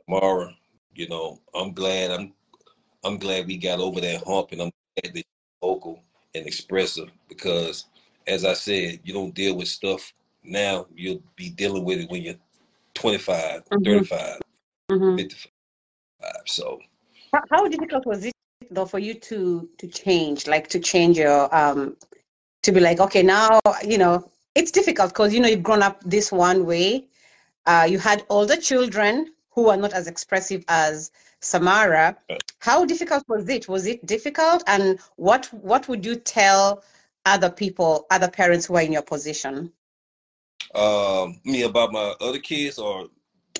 Mara, you know, I'm glad I'm I'm glad we got over that hump and I'm glad that vocal and expressive because as I said, you don't deal with stuff now, you'll be dealing with it when you're 25, Mhm. 35, Mhm. 55. So How, how difficult was it though for you to to change, like to change your um to be like, okay, now you know it's difficult because you know you've grown up this one way. Uh, you had older children who are not as expressive as Samara. How difficult was it? Was it difficult? And what what would you tell other people, other parents who are in your position? um, me about my other kids or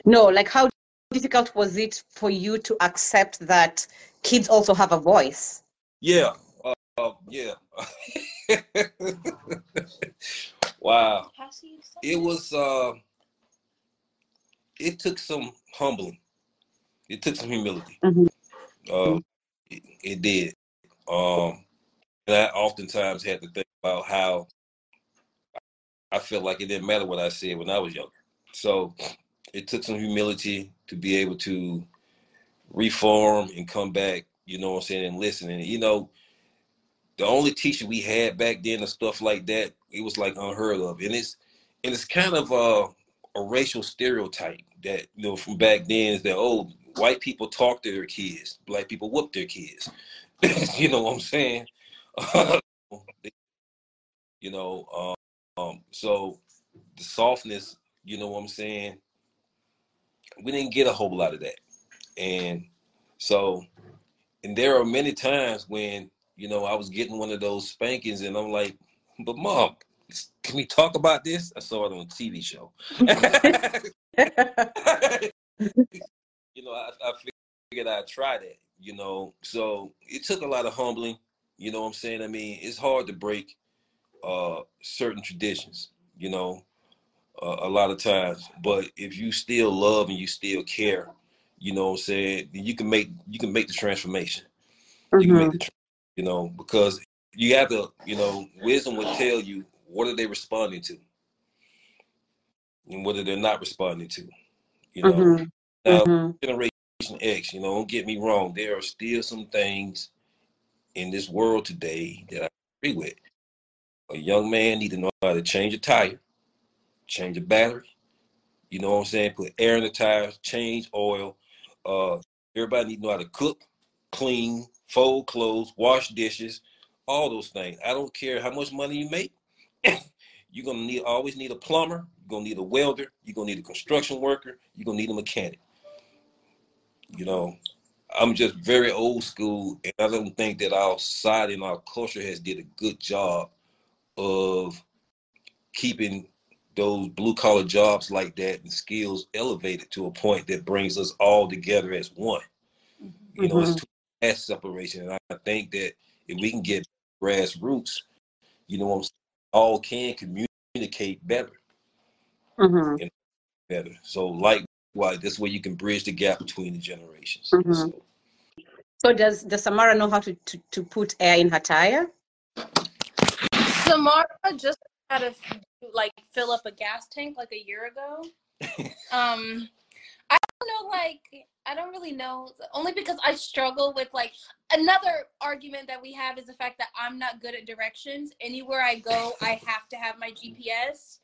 No, like how difficult was it for you to accept that kids also have a voice? yeah, uh, uh, yeah. wow. It was uh it took some humbling. It took some humility. Mhm. Uh, it, it did. Um and I oftentimes had to think about how I felt like it didn't matter what I said when I was younger. So it took some humility to be able to reform and come back, you know what I'm saying, and listen. And you know, the only teacher we had back then and stuff like that, it was like unheard of. And it's and it's kind of a, a racial stereotype that you know from back then is that oh white people talk to their kids, black people whoop their kids. you know what I'm saying? you know, um, um, so the softness, you know what I'm saying? We didn't get a whole lot of that. And so, and there are many times when, you know, I was getting one of those spankings and I'm like, but mom, can we talk about this? I saw it on a TV show. know, I, I figured I'd try that, you know. So it took a lot of humbling, you know what I'm saying? I mean, it's hard to break uh certain traditions, you know, uh, a lot of times. But if you still love and you still care, you know what I'm saying, then you can make you can make the transformation. You can make Mhm. the you know, because you have to, you know, wisdom will tell you what are they responding to and what are they not responding to. You know. Mhm. Now, Mhm. Generation X, you know, don't get me wrong, there are still some things in this world today that I agree with. A young man need to know how to change a tire, change a battery, you know what I'm saying? Put air in the tires, change oil. Uh, everybody need to know how to cook, clean, fold clothes, wash dishes, all those things. I don't care how much money you make. you're gonna need always need a plumber, you're gonna need a welder, you're gonna need a construction worker, you're gonna need a mechanic. You know, I'm just very old school, and I don't think that our society and our culture has did a good job of keeping those blue collar jobs like that and skills elevated to a point that brings us all together as one. You know, it's too much separation, and I think that if we can get grassroots, you know, what I'm saying, all can communicate better, Mhm. better. So, likewise, this way you can bridge the gap between the generations. Mhm. So, So does does Samara know how to, to, to put air in her tire? Samara just had to like fill up a gas tank like a year ago. um, I don't know, like I don't really know, only because I struggle with like another argument that we have is the fact that I'm not good at directions. Anywhere I go, I have to have my GPS.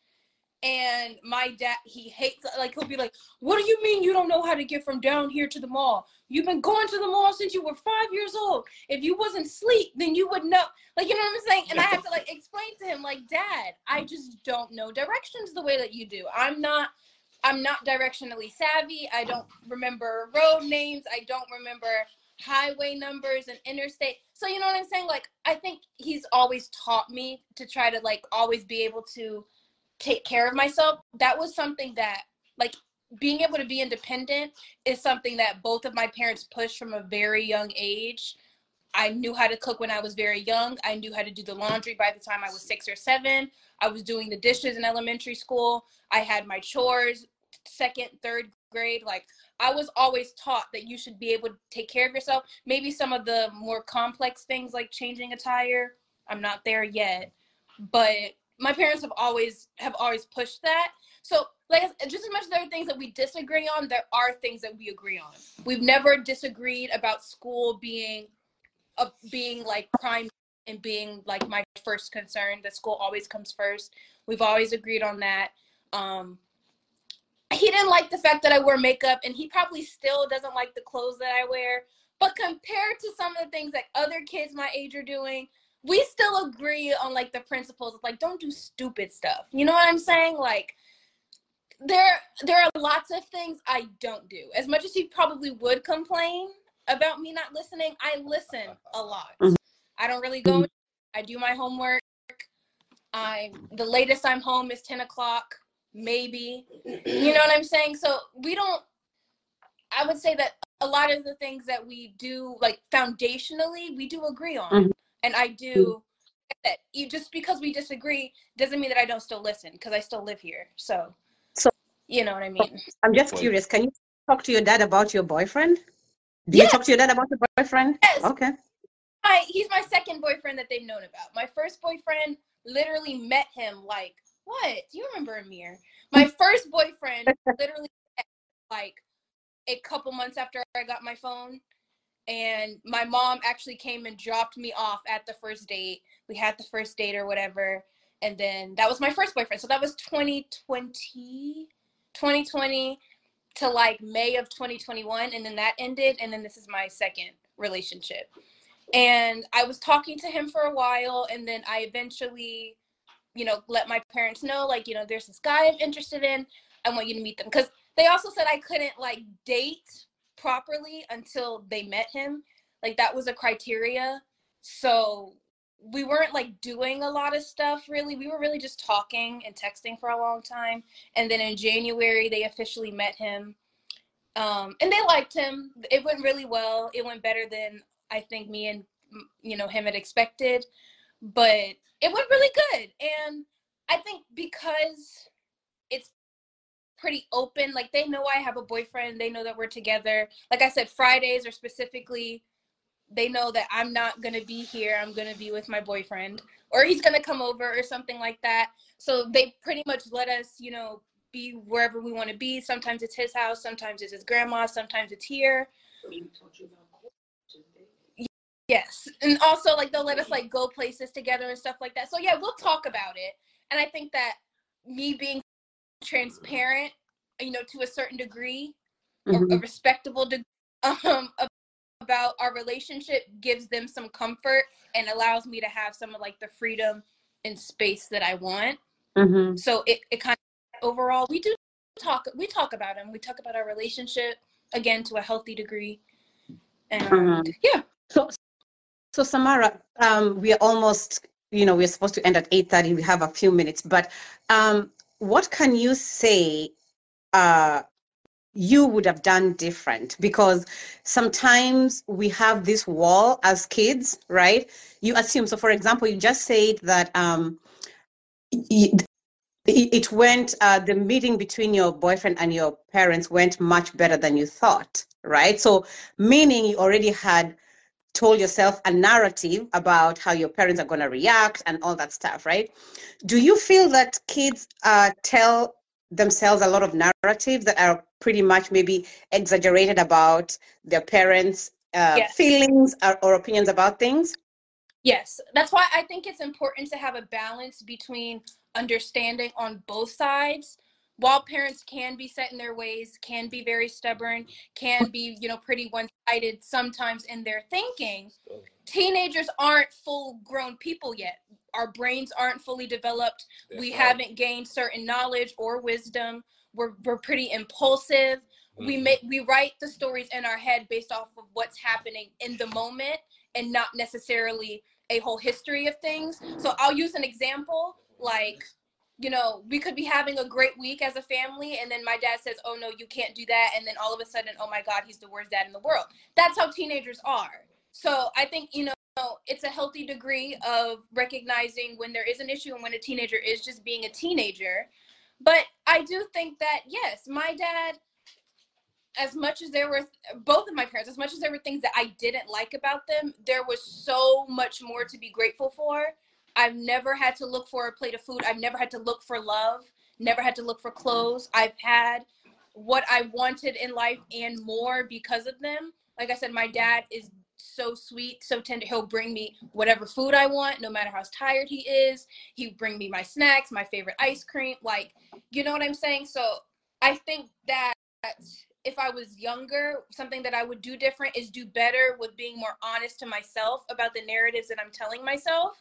And my dad, he hates like he'll be like, "What do you mean you don't know how to get from down here to the mall? You've been going to the mall since you were five years old. If you wasn't asleep, then you would know." Like you know what I'm saying? And I have to like explain to him, like, "Dad, I just don't know directions the way that you do. I'm not." I'm not directionally savvy. I don't remember road names. I don't remember highway numbers and interstate. So you know what I'm saying? Like I think he's always taught me to try to like always be able to take care of myself. That was something that like being able to be independent is something that both of my parents pushed from a very young age. I knew how to cook when I was very young. I knew how to do the laundry by the time I was 6 or 7. I was doing the dishes in elementary school. I had my chores second, third grade. Like I was always taught that you should be able to take care of yourself. Maybe some of the more complex things like changing a tire, I'm not there yet. But my parents have always have always pushed that. So like just as much as there are things that we disagree on, there are things that we agree on. We've never disagreed about school being uh, being like prime and being like my first concern. That school always comes first. We've always agreed on that. Um, he didn't like the fact that I wear makeup, and he probably still doesn't like the clothes that I wear. But compared to some of the things that other kids my age are doing, we still agree on like the principles of like don't do stupid stuff. You know what I'm saying? Like there there are lots of things I don't do. As much as he probably would complain about me not listening, I listen a lot. Mm-hmm. I don't really go. I do my homework. I the latest I'm home is ten o'clock, maybe. You know what I'm saying? So we don't. I would say that a lot of the things that we do, like foundationally, we do agree on, mm-hmm. And I mm. do. That you just because we disagree doesn't mean that I don't still listen because I still live here. So, so you know what I oh, mean. I'm just curious. Can you talk to your dad about your boyfriend? Do you talk to your dad about your boyfriend? Yes. Okay. My, he's my second boyfriend that they've known about. My first boyfriend literally met him like what? Do you remember Amir? My first boyfriend literally like a couple months after I got my phone. And my mom actually came and dropped me off at the first date. We had the first date or whatever. And then that was my first boyfriend. So that was 2020, 2020 to like May of 2021 and then that ended and then this is my second relationship. And I was talking to him for a while and then I eventually you know let my parents know like you know there's this guy I'm interested in. I want you to meet them cuz they also said I couldn't like date properly until they met him. Like that was a criteria. So we weren't like doing a lot of stuff really. We were really just talking and texting for a long time. And then in January, they officially met him. Um, and they liked him. It went really well. It went better than I think me and you know him had expected. But it went really good. And I think because pretty open, like they know I have a boyfriend, they know that we're together. Like I said, Fridays are specifically they know that I'm not to be here. I'm to be with my boyfriend or he's to come over or something like that. So they pretty much let us, you know, be wherever we want to be. Sometimes it's his house, sometimes it's his grandma, sometimes it's here. Yes. And also like they'll let us like go places together and stuff like that. So yeah, we'll talk about it. And I think that me being transparent, you know, to a certain degree, mm-hmm. a, a respectable degree um, about our relationship gives them some comfort and allows me to have some of like the freedom and space that I want. Mm-hmm. So it, it kind of overall we do talk we talk about them. We talk about our relationship again to a healthy degree. And mm-hmm. yeah. So so Samara, um, we are almost you know we're supposed to end at 8:30. We have a few minutes, but um, what can you say uh, you would have done different? Because sometimes we have this wall as kids right? You assume so for example you just said that um it, it went uh, the meeting between your boyfriend and your parents went much better than you thought right? So meaning you already had told yourself a narrative about how your parents are going to react and all that stuff right do you feel that kids uh, tell themselves a lot of narratives that are pretty much maybe exaggerated about their parents' uh, yes. feelings or, or opinions about things? Yes, that's why I think it's important to have a balance between understanding on both sides. While parents can be set in their ways, can be very stubborn, can be, you know, pretty one-sided sometimes in their thinking, teenagers aren't full-grown people yet our brains aren't fully developed. That's we right. haven't gained certain knowledge or wisdom. We're, we're pretty impulsive. Mm-hmm. We make we write the stories in our head based off of what's happening in the moment and not necessarily a whole history of things. So I'll use an example like you know, we could be having a great week as a family, and then my dad says, Oh, no, you can't do that. And then all of a sudden, oh my God, he's the worst dad in the world. That's how teenagers are. So I think, you know, it's a healthy degree of recognizing when there is an issue and when a teenager is just being a teenager. But I do think that, yes, my dad, as much as there were both of my parents, as much as there were things that I didn't like about them, there was so much more to be grateful for. I've never had to look for a plate of food. I've never had to look for love, never had to look for clothes. I've had what I wanted in life and more because of them. Like I said, my dad is so sweet, so tender. He'll bring me whatever food I want, no matter how tired he is. He'll bring me my snacks, my favorite ice cream. Like, you know what I'm saying? So I think that if I was younger, something that I would do different is do better with being more honest to myself about the narratives that I'm telling myself.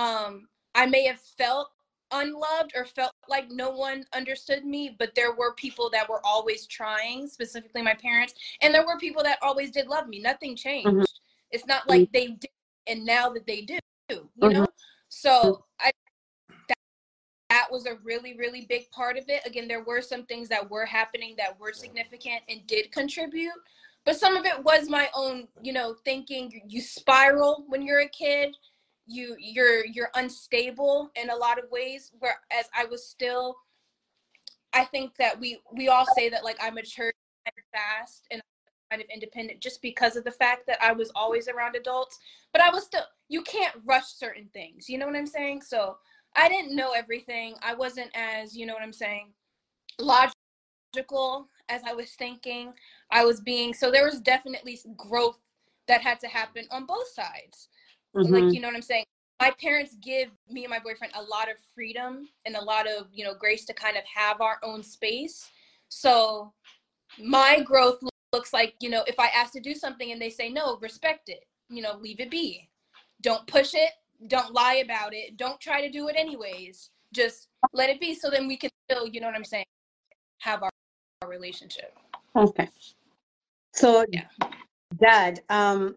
Um, I may have felt unloved or felt like no one understood me, but there were people that were always trying, specifically my parents, and there were people that always did love me. Nothing changed. Mm-hmm. It's not like they did and now that they do, you mm-hmm. know? So I that, that was a really, really big part of it. Again, there were some things that were happening that were significant and did contribute. But some of it was my own, you know, thinking you spiral when you're a kid you you're you're unstable in a lot of ways whereas i was still i think that we we all say that like i matured fast and kind of independent just because of the fact that i was always around adults but i was still you can't rush certain things you know what i'm saying? So i didn't know everything. I wasn't as you know what i'm saying logical as i was thinking i was being. So there was definitely growth that had to happen on both sides Mm-hmm. Like, you know what I'm saying? My parents give me and my boyfriend a lot of freedom and a lot of, you know, grace to kind of have our own space. So my growth looks like, you know, if I ask to do something and they say no, respect it. You know, leave it be. Don't push it. Don't lie about it. Don't try to do it anyways. Just let it be so then we can still, you know what I'm saying, have our, our relationship. Okay. So, yeah. Dad, um,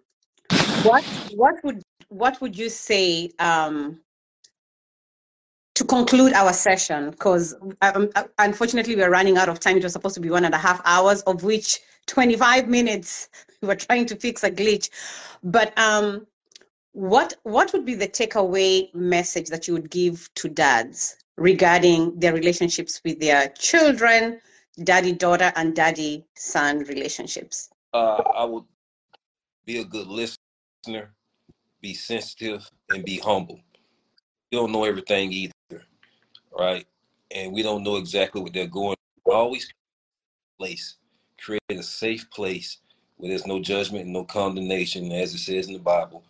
what what would what would you say um, to conclude our session? Because um, uh, unfortunately, we're running out of time. It was supposed to be one and a half hours, of which 25 minutes we were trying to fix a glitch. But um, what what would be the takeaway message that you would give to dads regarding their relationships with their children, daddy daughter, and daddy son relationships? Uh, I would be a good listener be sensitive, and be humble. We don't know everything either, right? And we don't know exactly what they're going. Always place, create a safe place where there's no judgment and no condemnation, as it says in the Bible,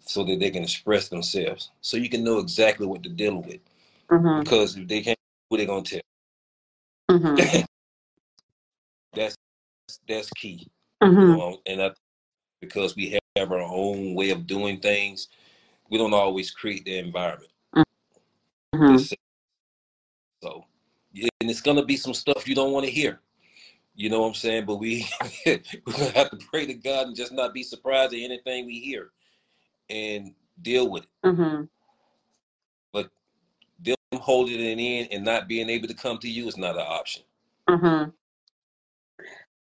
so that they can express themselves. So you can know exactly what they're dealing with. Mm-hmm. Because if they can't, what are they gonna tell? Mm-hmm. that's that's key. Mm-hmm. You know? And I, because we have have our own way of doing things, we don't always create the environment. Mm-hmm. So, yeah, and it's gonna be some stuff you don't want to hear. You know what I'm saying? But we we're gonna have to pray to God and just not be surprised at anything we hear, and deal with it. Mm-hmm. But them holding it in and not being able to come to you is not an option. Mm-hmm.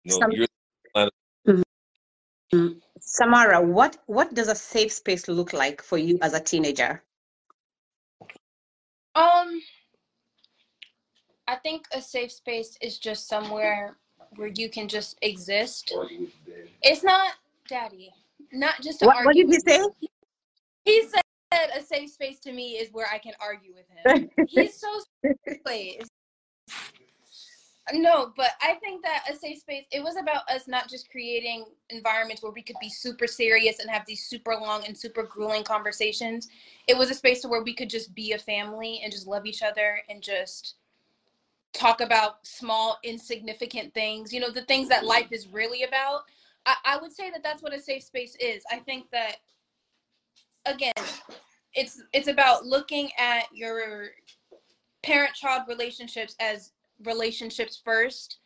You know, Some- you're mm-hmm. Samara, what what does a safe space look like for you as a teenager? Um, I think a safe space is just somewhere where you can just exist. It's not daddy, not just to what, argue. What did you say? He said a safe space to me is where I can argue with him. He's so no, but I think that a safe space, it was about us not just creating environments where we could be super serious and have these super long and super grueling conversations. It was a space to where we could just be a family and just love each other and just talk about small, insignificant things, you know, the things that life is really about. I, I would say that that's what a safe space is. I think that, again, it's it's about looking at your parent child relationships as relationships first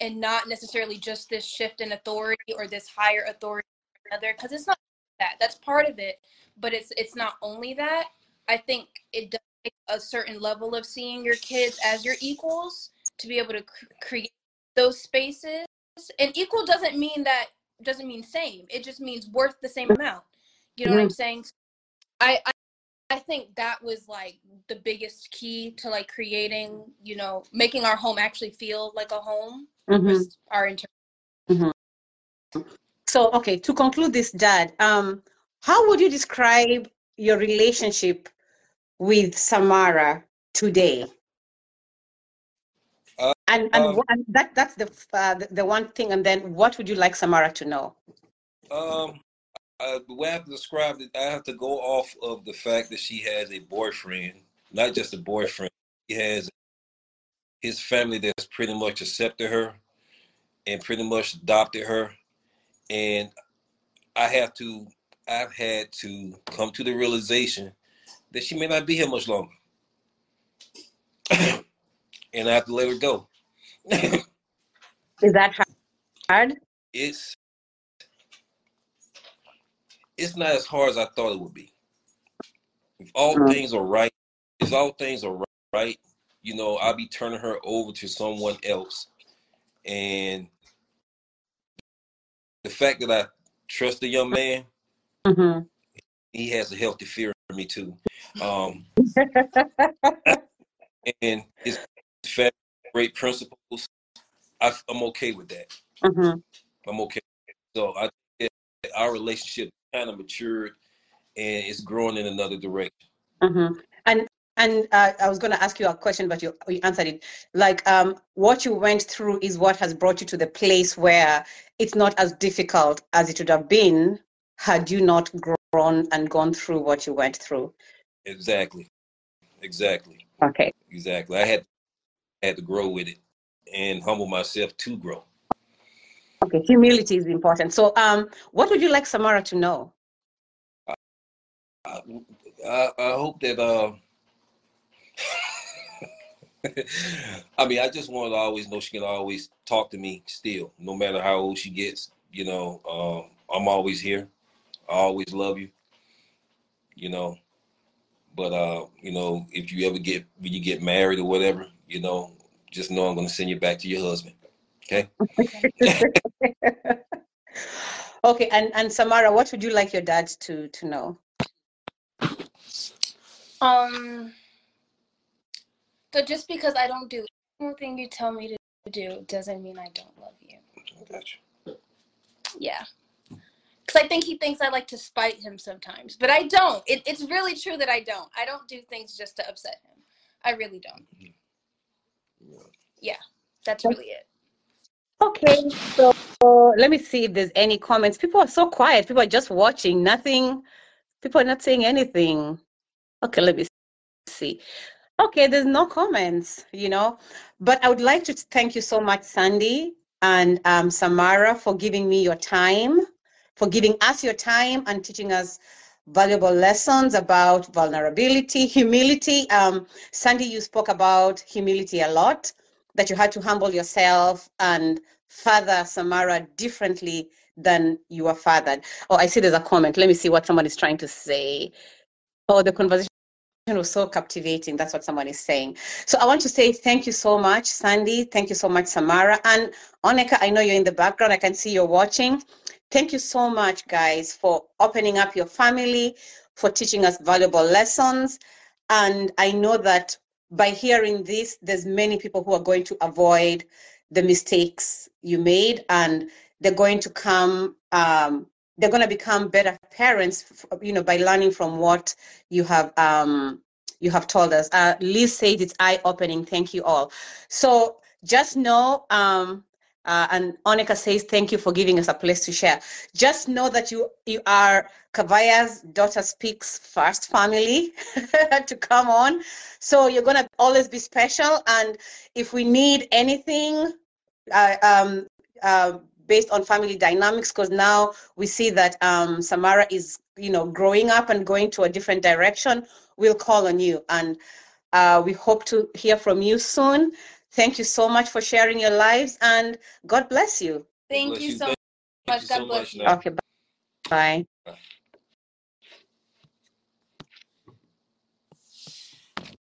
and not necessarily just this shift in authority or this higher authority another because it's not that that's part of it but it's it's not only that. I think it does take a certain level of seeing your kids as your equals to be able to cr- create those spaces and equal doesn't mean that doesn't mean same it just means worth the same amount. You know mm-hmm. what i'm saying? I, I I think that was like the biggest key to like creating, you know, making our home actually feel like a home. Mm-hmm. our inter- mm-hmm. So, okay, to conclude this, Dad, um, how would you describe your relationship with Samara today? Uh, and and, um, and, that that's the, uh, the the one thing. And then, what would you like Samara to know? Um, uh, the way I have to describe it, I have to go off of the fact that she has a boyfriend, not just a boyfriend. He has his family that's pretty much accepted her and pretty much adopted her. And I have to, I've had to come to the realization that she may not be here much longer. and I have to let her go. Is that hard? It's it's not as hard as I thought it would be. If all Mhm. things are right, if all things are right, you know, I'll be turning her over to someone else. And the fact that I trust the young man, Mhm. he has a healthy fear of me too. Um, and his family, great principles. I, I'm okay with that. Mhm. I'm okay. So I think our relationship kind of matured and it's growing in another direction. Mhm. And and uh, I was going to ask you a question, but you you answered it. Like um, what you went through is what has brought you to the place where it's not as difficult as it would have been had you not grown and gone through what you went through. Exactly. Exactly. Okay. Exactly. I had had to grow with it and humble myself to grow. Okay. Humility is important. So um, what would you like Samara to know? I, I, I hope that uh I mean I just want to always know she can always talk to me still, no matter how old she gets. You know, um, I'm always here. I always love you. You know. But uh, you know, if you ever get when you get married or whatever, you know, just know I'm gonna send you back to your husband. Okay? okay. And and Samara, what would you like your dad to to know? Um. So just because I don't do anything you tell me to do doesn't mean I don't love you. Gotcha. Yeah. Because I think he thinks I like to spite him sometimes, but I don't. It, it's really true that I don't. I don't do things just to upset him. I really don't. Yeah. That's really it. Okay, so let me see if there's any comments. People are so quiet. People are just watching. Nothing. People are not saying anything. Okay, let me see. Okay, there's no comments, you know. But I would like to thank you so much, Sandy and um, Samara, for giving me your time, for giving us your time and teaching us valuable lessons about vulnerability, humility. Um, Sandy, you spoke about humility a lot, that you had to humble yourself and father Samara differently than you were fathered. Oh, I see there's a comment. Let me see what someone is trying to say. Oh, the conversation was so captivating. That's what someone is saying. So I want to say thank you so much, Sandy. Thank you so much, Samara. And Onika, I know you're in the background. I can see you're watching. Thank you so much, guys, for opening up your family, for teaching us valuable lessons. And I know that by hearing this, there's many people who are going to avoid the mistakes you made and they're going to come um, they're going to become better parents you know by learning from what you have um, you have told us. Uh, liz said it's eye-opening. Thank you all. So just know um, uh, and Onika says, thank you for giving us a place to share. Just know that you you are Kavaya's daughter speaks first family to come on. So you're gonna always be special. And if we need anything, uh, um, uh, based on family dynamics, because now we see that um, Samara is, you know, growing up and going to a different direction, we'll call on you. And uh, we hope to hear from you soon. Thank you so much for sharing your lives and God bless you. Thank Bless you you. so Thank much. you God so bless much, you. Now. Okay, bye. Bye.